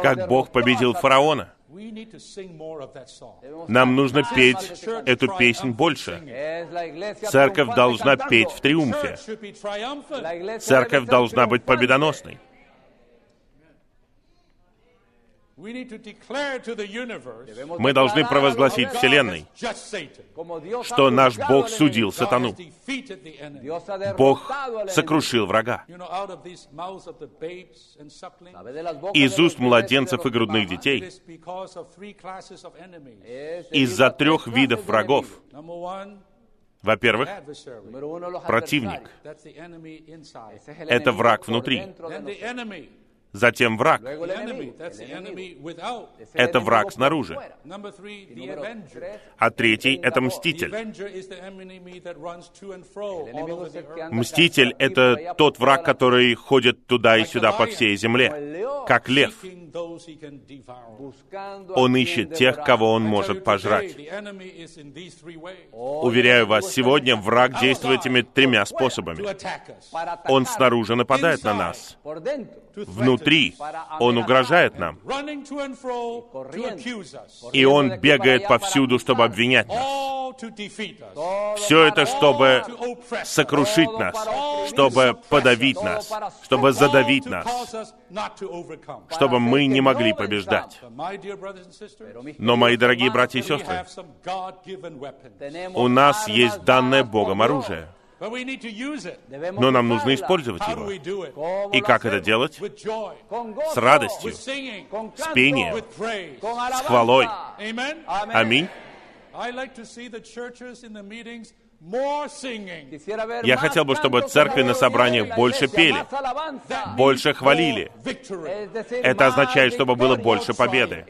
как Бог derrotó победил фараона. We need to sing more of that song. Debemos Нам нужно петь эту песнь triumphant больше. Церковь должна петь в триумфе. Church should be triumphant. La iglesia Церковь должна быть победоносной. Мы должны провозгласить Вселенной, что наш Бог судил сатану. Бог сокрушил врага. You know, out of these mouths of the babes and sucklings, ¿Sabe de las bocas Из уст младенцев и грудных детей, из-за трех видов врагов. Во-первых, противник. Это враг внутри. Затем враг. Это враг снаружи. А третий — это мститель. Мститель — это тот враг, который ходит туда и сюда по всей земле, как лев. Он ищет тех, кого он может пожрать. Уверяю вас, сегодня враг действует этими тремя способами. Он снаружи нападает на нас, threaten внутри он угрожает нам, и он бегает повсюду, чтобы обвинять нас. Все это, чтобы сокрушить нас, чтобы подавить нас, чтобы задавить нас, чтобы мы не могли побеждать. Но, мои дорогие братья и сестры, у нас есть данное Богом оружие, But we need to use it. Debemos но нам нужно использовать его. И как это делать? С радостью, с пением, alabanza. хвалой. Аминь. I like to see the churches in the meetings more singing. Quisiera ver Я хотел бы, чтобы церкви на собраниях больше пели, больше хвалили. Это означает, чтобы было больше победы,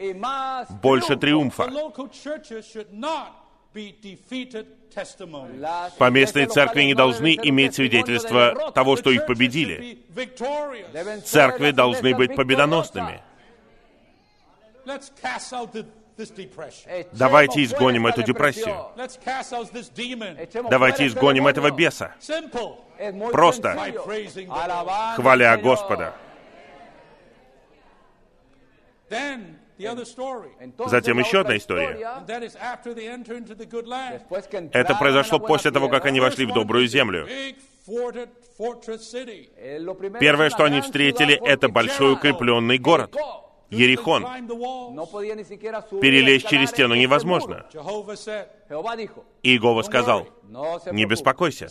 больше The триумфа. Поместные церкви не должны иметь derrota. того, что их победили. Церкви должны быть победоносными. Давайте изгоним эту депрессию. Давайте изгоним этого беса, Просто. хваля. Господа. Затем еще одна история. Это произошло после того, как они вошли в добрую землю. Eh, Первое, что они встретили, это большой укрепленный город. Ерихон. Перелезть через стену невозможно. Иегова сказал, не беспокойся,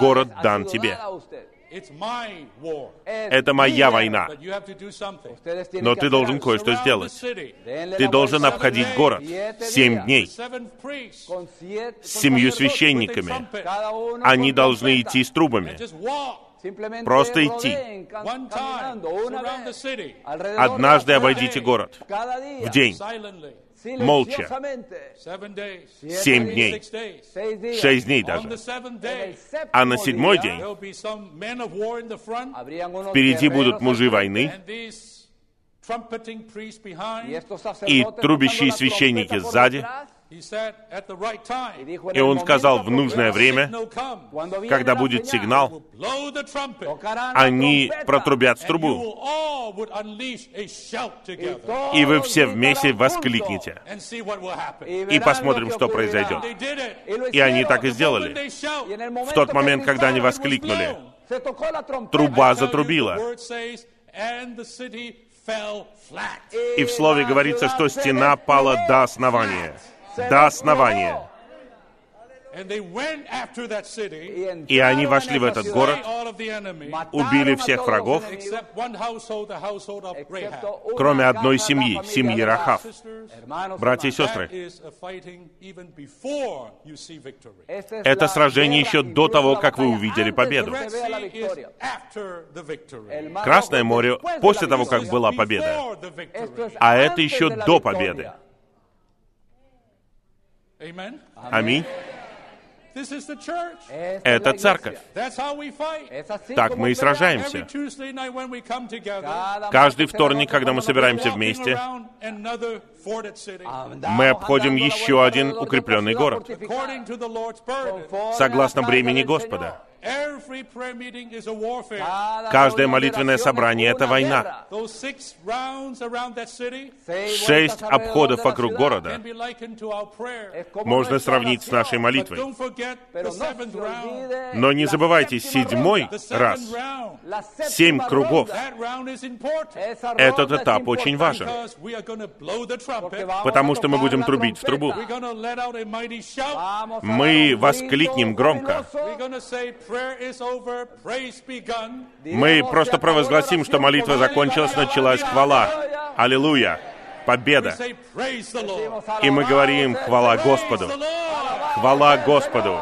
Город дан тебе. это моя война, но ты должен кое-что сделать. Ты должен обходить город семь дней с семью священниками. Они должны идти с трубами. Просто идти. Однажды обойдите город в день, молча. семь дней, шесть дней даже. А на седьмой день впереди будут мужи войны и трубящие священники сзади. Detrás, He said, at the right y time, dijo en И он сказал, в нужное время, когда будет сигнал, Will blow the trumpet. tocarán la они протрубят в трубу, will all would unleash a shout y together todos и вы все вместе juntos, воскликните. and see what will happen. y И посмотрим, что произойдет. They did it. Y lo И они так и When сделали. В тот момент, когда они воскликнули, труба затрубила. word says, and the city fell flat. И в слове говорится, что стена пала до основания. До основания. И они вошли в этот город, убили всех врагов, кроме одной семьи, семьи Рахав. Братья и сестры, это сражение еще до того, как вы увидели победу. Красное море после того, как была победа. А это еще до победы. Аминь. Это церковь. Так мы и сражаемся. Каждый вторник, когда мы собираемся вместе, мы обходим еще один укрепленный город, согласно бремени Господа. Every prayer meeting is a warfare. Каждое молитвенное собрание — это война. Those six rounds around that city Шесть обходов вокруг города можно сравнить с нашей молитвой. Но не забывайте, седьмой раз, семь кругов. Этот этап очень важен, потому что мы будем трубить в трубу. Мы воскликнем громко. Мы просто провозгласим, что молитва закончилась, началась хвала. Аллилуйя! Победа! И мы говорим «Хвала Господу! Хвала Господу!»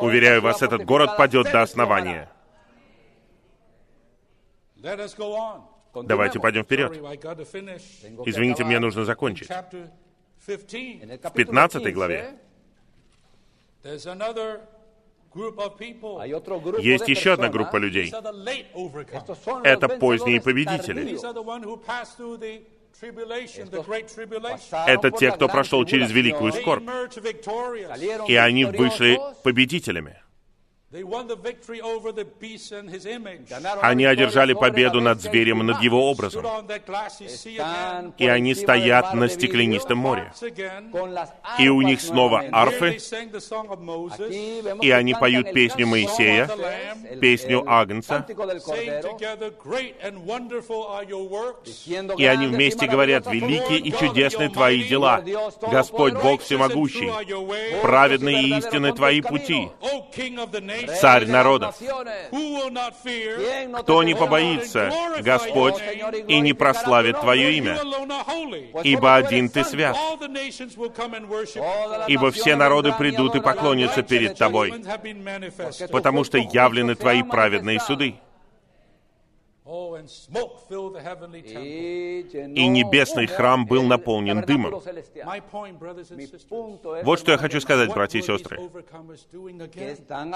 Уверяю вас, этот город падет до основания. Давайте пойдем вперед. Извините, мне нужно закончить. Chapter 15. В 15 главе есть еще одна группа людей. Это поздние победители. Это те, кто прошел через великую скорбь. И они вышли победителями. Они одержали победу над зверем и над его образом. И они стоят на стеклянистом море. И у них снова арфы, и они поют песню Моисея, песню Агнца, и они вместе говорят, «Велики и чудесны Твои дела, Господь Бог Всемогущий, праведны и истинны Твои пути, Царь народов, кто не побоится, Господь, и не прославит Твое имя, ибо один Ты свят, ибо все народы придут и поклонятся перед Тобой, потому что явлены Твои праведные суды, и небесный храм был наполнен дымом. Вот что я хочу сказать, братья и сестры.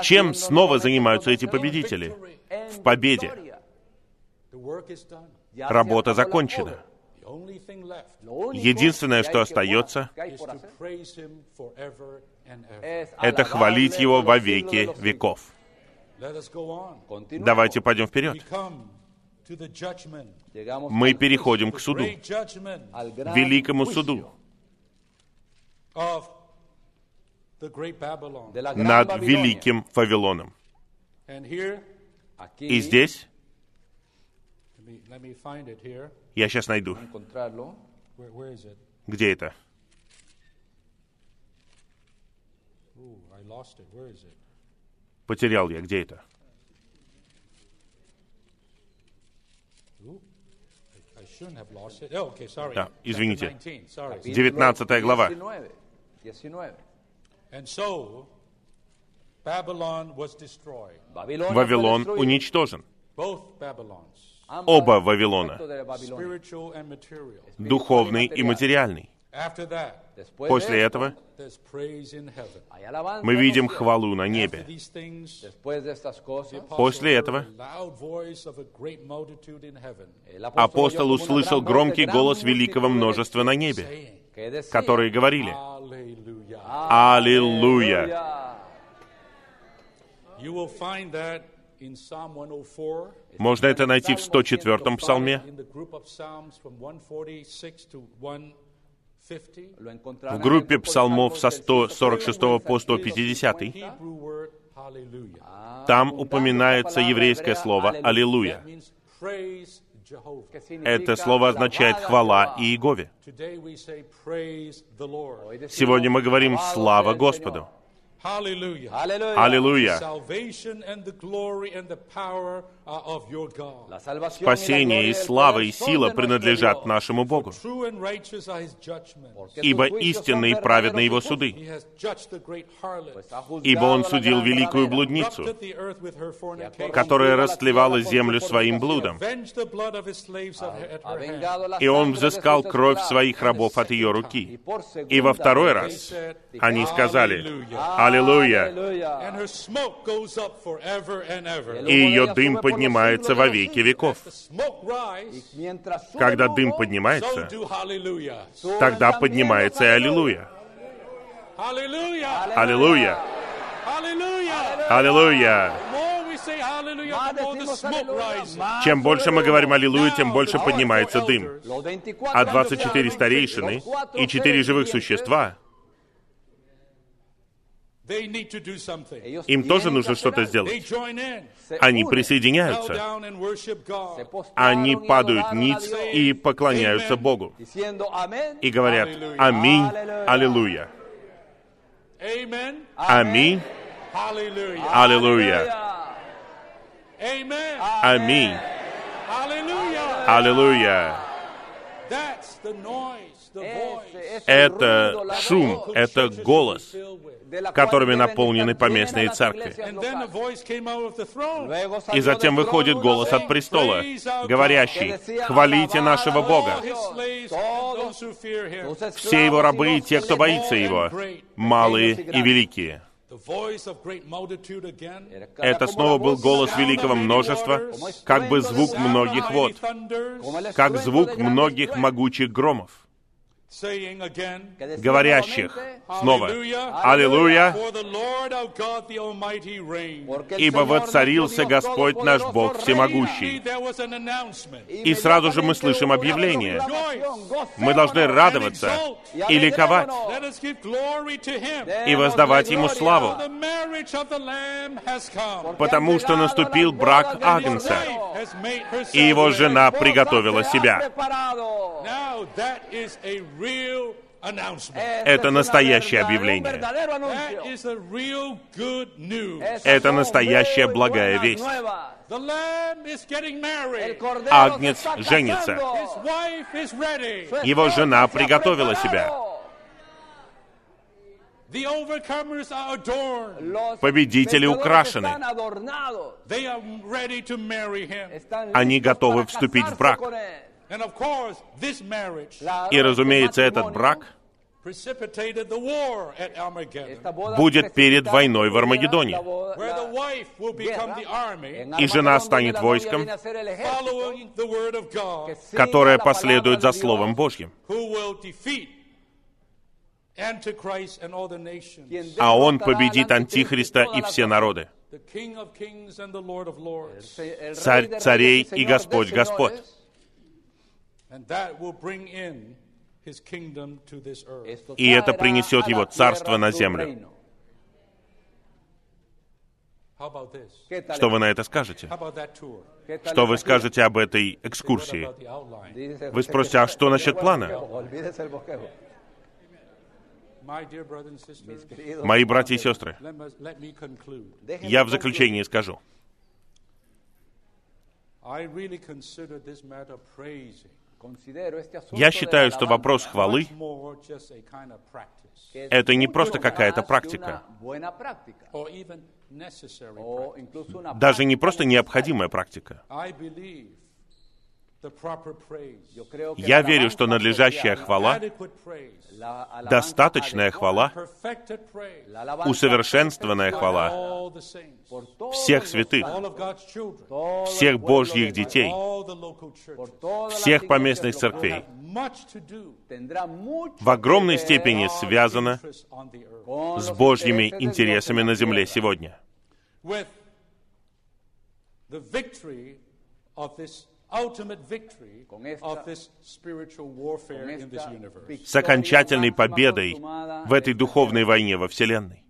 Чем снова занимаются эти победители? В победе. Работа закончена. Единственное, что остается, это хвалить Его во веки веков. Давайте пойдем вперед. Мы переходим к суду, великому суду над великим Вавилоном. И здесь, я сейчас найду, где это. Потерял я, где это. Да, извините. 19, sorry. Capítulo 19 глава. 19. 19. And so, Babylon was destroyed. Babilonia Вавилон уничтожен. Both Babylons, Ambas Оба Вавилона, духовный и материальный. После этого мы видим хвалу на небе. После этого Апостол услышал громкий голос великого множества на небе, которые говорили. «Аллилуйя». "Aleluya". You will find that in Psalm 104. Можно это найти в 104-м псалме, в группе псалмов со salmos del 146 по 150. Hebrew word hallelujah. Там упоминается еврейское слово «Аллилуйя». Это слово означает «Alabad a «хвала Jehová». Иегове». Сегодня мы говорим «Alabado «Слава Господу». Señor». Hallelujah. Аллилуйя. Аллилуйя. Спасение и слава и сила принадлежат нашему Богу, ибо sus juicios son истинны и праведны Его суды, ибо Он судил великую блудницу, которая растлевала землю своим блудом, и Он взыскал кровь своих рабов от ее руки. И во второй раз они сказали. «Аллилуйя», и ее дым поднимается во веки веков. Когда дым поднимается, тогда поднимается и Аллилуйя. Аллилуйя! Аллилуйя! Чем больше мы говорим «Аллилуйя», тем больше поднимается 24 дым. elders, Los 24 А 24 ancianos, старейшины и четыре seres живых vivientes, существа, им тоже нужно что-то сделать. Они присоединяются, они падают ниц и поклоняются Богу. И говорят. «Аминь, Аллилуйя». Аминь. Аллилуйя. Аминь. Аллилуйя». Это шум, это голос, Которыми наполнены поместные церкви. И затем выходит голос от престола, говорящий «Хвалите «Alabad нашего Бога, все его рабы и те, кто боится temen». его, малые и великие». Это снова был голос великого множества, как бы звук многих вод, как звук многих могучих громов, говорящих снова Hallelujah. «Аллилуйя!» For the Lord our God, the Almighty, reigns. porque el Ибо воцарился Господь наш Бог всемогущий. There was an announcement. И сразу же мы слышим объявление. Мы должны радоваться и ликовать, Let us give glory to him. и воздавать Ему For славу, the marriage of the Lamb has come. потому что наступил брак Агнца, и его жена приготовила себя. Это настоящее объявление. Это настоящая благая весть. Агнец женится. Его жена приготовила себя. Победители украшены. Они готовы вступить в брак. And of course, this marriage И, разумеется, этот брак precipitated the war at Armageddon, будет перед войной в Армагеддоне. where the wife will become the army, И жена станет войском, following the word of God, которое последует за Словом Божьим. who will defeat Antichrist and all the nations. А он победит Антихриста и все народы. the King of kings and the Lord of lords. El Царь царей и Господь Господь. И это принесет его царство на землю. Что вы на это скажете? Что вы скажете об этой экскурсии? Вы спросите, а что насчет плана? Olvídese el bosquejo. My dear brothers and sisters, Queridos, Мои братья и сестры, я в заключении скажу. Я считаю, что вопрос хвалы это не просто какая-то практика. Даже не просто необходимая практика. Я верю, что надлежащая хвала, достаточная хвала, усовершенствованная хвала всех святых, всех Божьих детей, всех поместных церквей в огромной степени con с Божьими интересами на земле сегодня. With the victory of this ultimate victory Con esta- of this spiritual warfare Con in this esta universe. victoria С окончательной победой в этой духовной войне во Вселенной.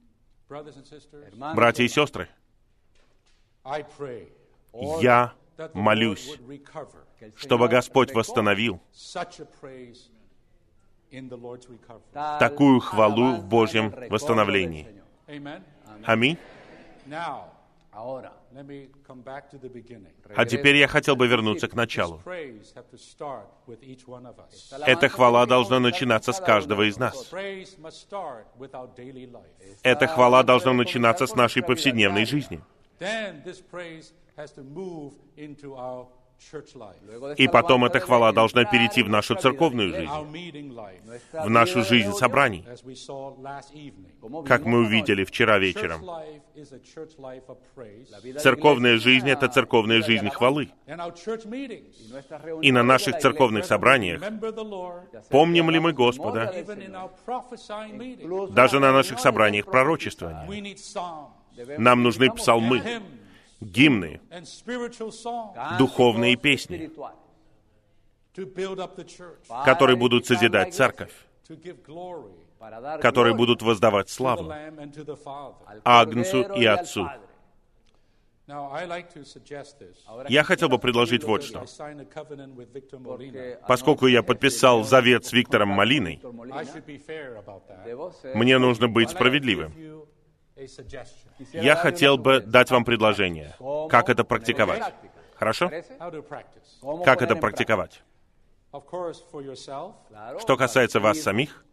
Brothers and sisters, Hermanos, Братья и сестры, I pray я that the Lord молюсь, чтобы Господь восстановил such a praise in the Lord's recovery. tal такую хвалу в Божьем восстановлении. Аминь. А теперь я хотел бы вернуться к началу. Эта хвала должна начинаться с каждого из нас. Эта хвала должна начинаться с нашей повседневной жизни. И потом эта хвала должна перейти в нашу церковную жизнь, в нашу жизнь собраний, как мы увидели вчера вечером. Церковная жизнь — это церковная жизнь хвалы. И на наших церковных собраниях помним ли мы Господа, даже на наших собраниях пророчествования. Debemos- Нам нужны псалмы, гимны, духовные песни, которые будут созидать церковь, которые будут воздавать славу Агнцу и Отцу. Я хотел бы предложить вот что. Поскольку я подписал завет с Виктором Малиной, мне нужно быть справедливым. Я хотел бы дать вам предложение, ¿Cómo как это практиковать. Хорошо? ¿Parece? How to practice. ¿Cómo Как это практиковать? Что касается вас самих,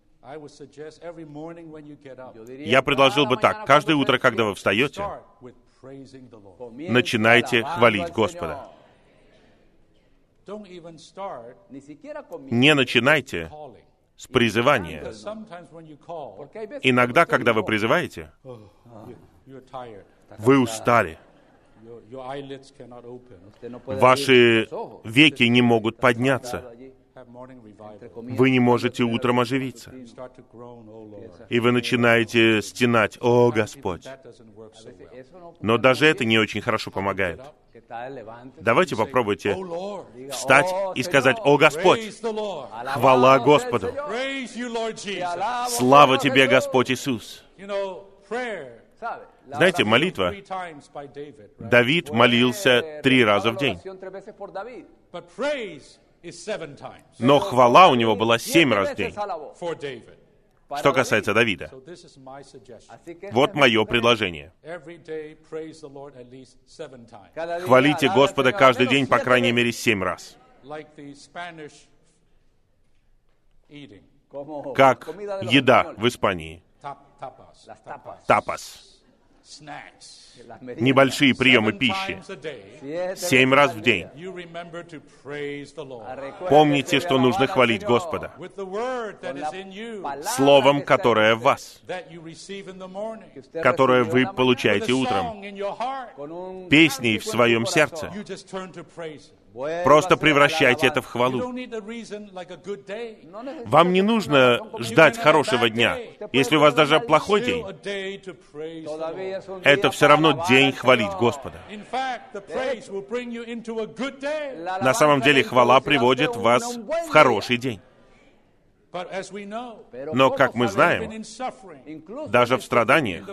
я предложил бы так. Каждое утро, когда вы встаете, начинайте хвалить Господа. Не начинайте. С призывания. Иногда, когда вы призываете, вы устали. Ваши веки не могут подняться. Вы не можете утром оживиться. Oh. И вы начинаете стенать, «О, Господь!» Но даже это не очень хорошо помогает. Давайте попробуйте Oh встать «Oh, и сказать, «О, Господь!» Хвала Господу. Слава Тебе, Jesús». Господь Иисус! Знаете, молитва? Давид молился три раза в день. Но хвала у него была семь раз в день. Что касается Давида. Вот мое предложение. Хвалите Господа каждый день, по крайней мере, семь раз. Как еда в Испании. Тапас. Небольшие приемы пищи. Семь раз в день. Ah, Помните, что нужно хвалить Господа. Словом, которое в вас, которое вы получаете утром, песней в своем сердце. Просто превращайте это в хвалу. Вам не нужно ждать хорошего дня. Если у вас даже плохой день, это все равно день хвалить Господа. На самом деле хвала приводит вас в хороший день. Но, как мы знаем, даже в страданиях,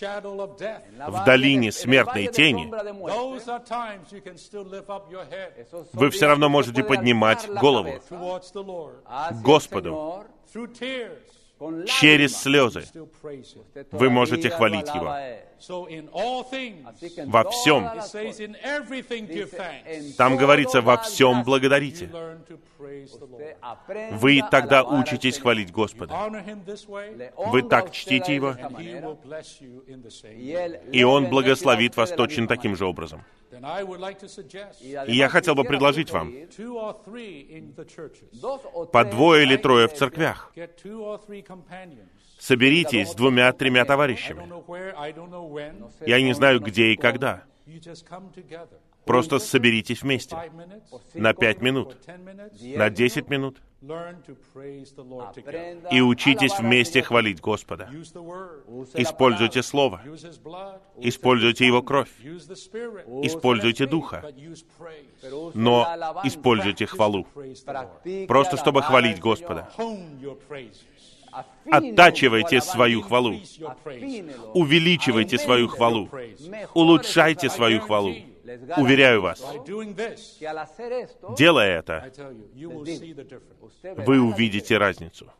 в долине смертной тени, вы все равно можете поднимать голову к Господу. Через слезы. Вы можете хвалить Его. Во всем. Там говорится, во всем благодарите. Вы тогда учитесь хвалить Господа. Вы так чтите Его, и Он благословит вас точно таким же образом. И я хотел бы предложить вам. По двое или трое в церквях соберитесь двумя-тремя товарищами. Я не знаю, где и когда. Просто соберитесь вместе на пять минут, на десять минут и учитесь вместе хвалить Господа. Используйте Слово, используйте Его кровь, используйте Духа, но используйте хвалу, просто чтобы хвалить Господа оттачивайте свою хвалу, увеличивайте свою хвалу, улучшайте свою хвалу. Уверяю вас, делая это, вы увидите разницу.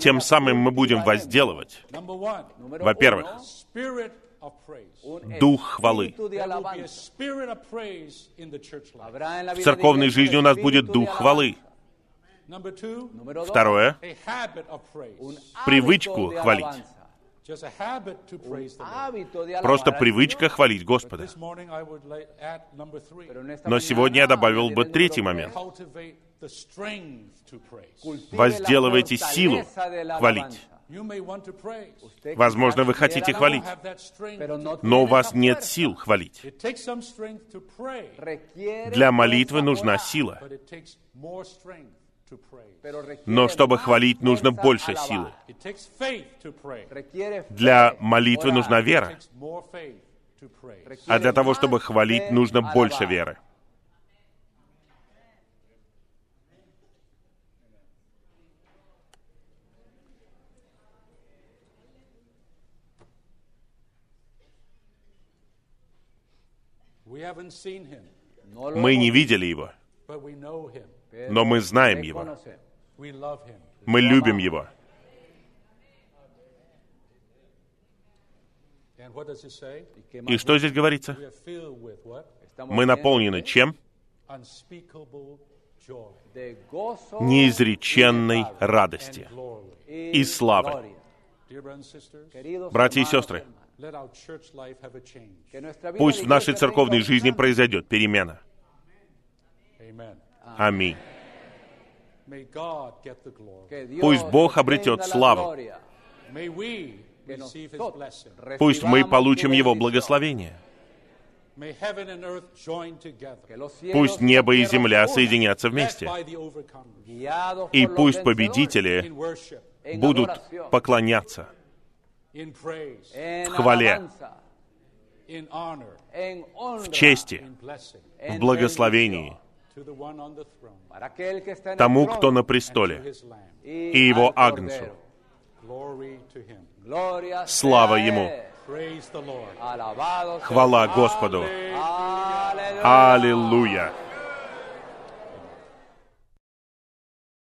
Тем самым мы будем возделывать, во-первых, дух хвалы. В церковной жизни у нас будет дух хвалы. Второе. Привычку хвалить. Просто привычка хвалить Господа. Но сегодня я добавил бы третий момент. Возделывайте силу хвалить. Возможно, вы хотите хвалить, но у вас нет сил хвалить. Для молитвы нужна сила. Но чтобы хвалить, нужно больше силы. Для молитвы нужна вера. А для того, чтобы хвалить, нужно больше веры. Мы не видели Его, но мы знаем Его. Мы любим Его. И что здесь говорится? Мы наполнены чем? Неизреченной радости и славы. Братья и сестры, Пусть в нашей церковной жизни произойдет перемена. Аминь. Пусть Бог обретет славу. Пусть мы получим Его благословение. Пусть небо и земля соединятся вместе. И пусть победители будут поклоняться в хвале, в чести, в благословении. тому, кто на престоле, и его Агнцу. Слава Ему! Хвала Господу! Аллилуйя!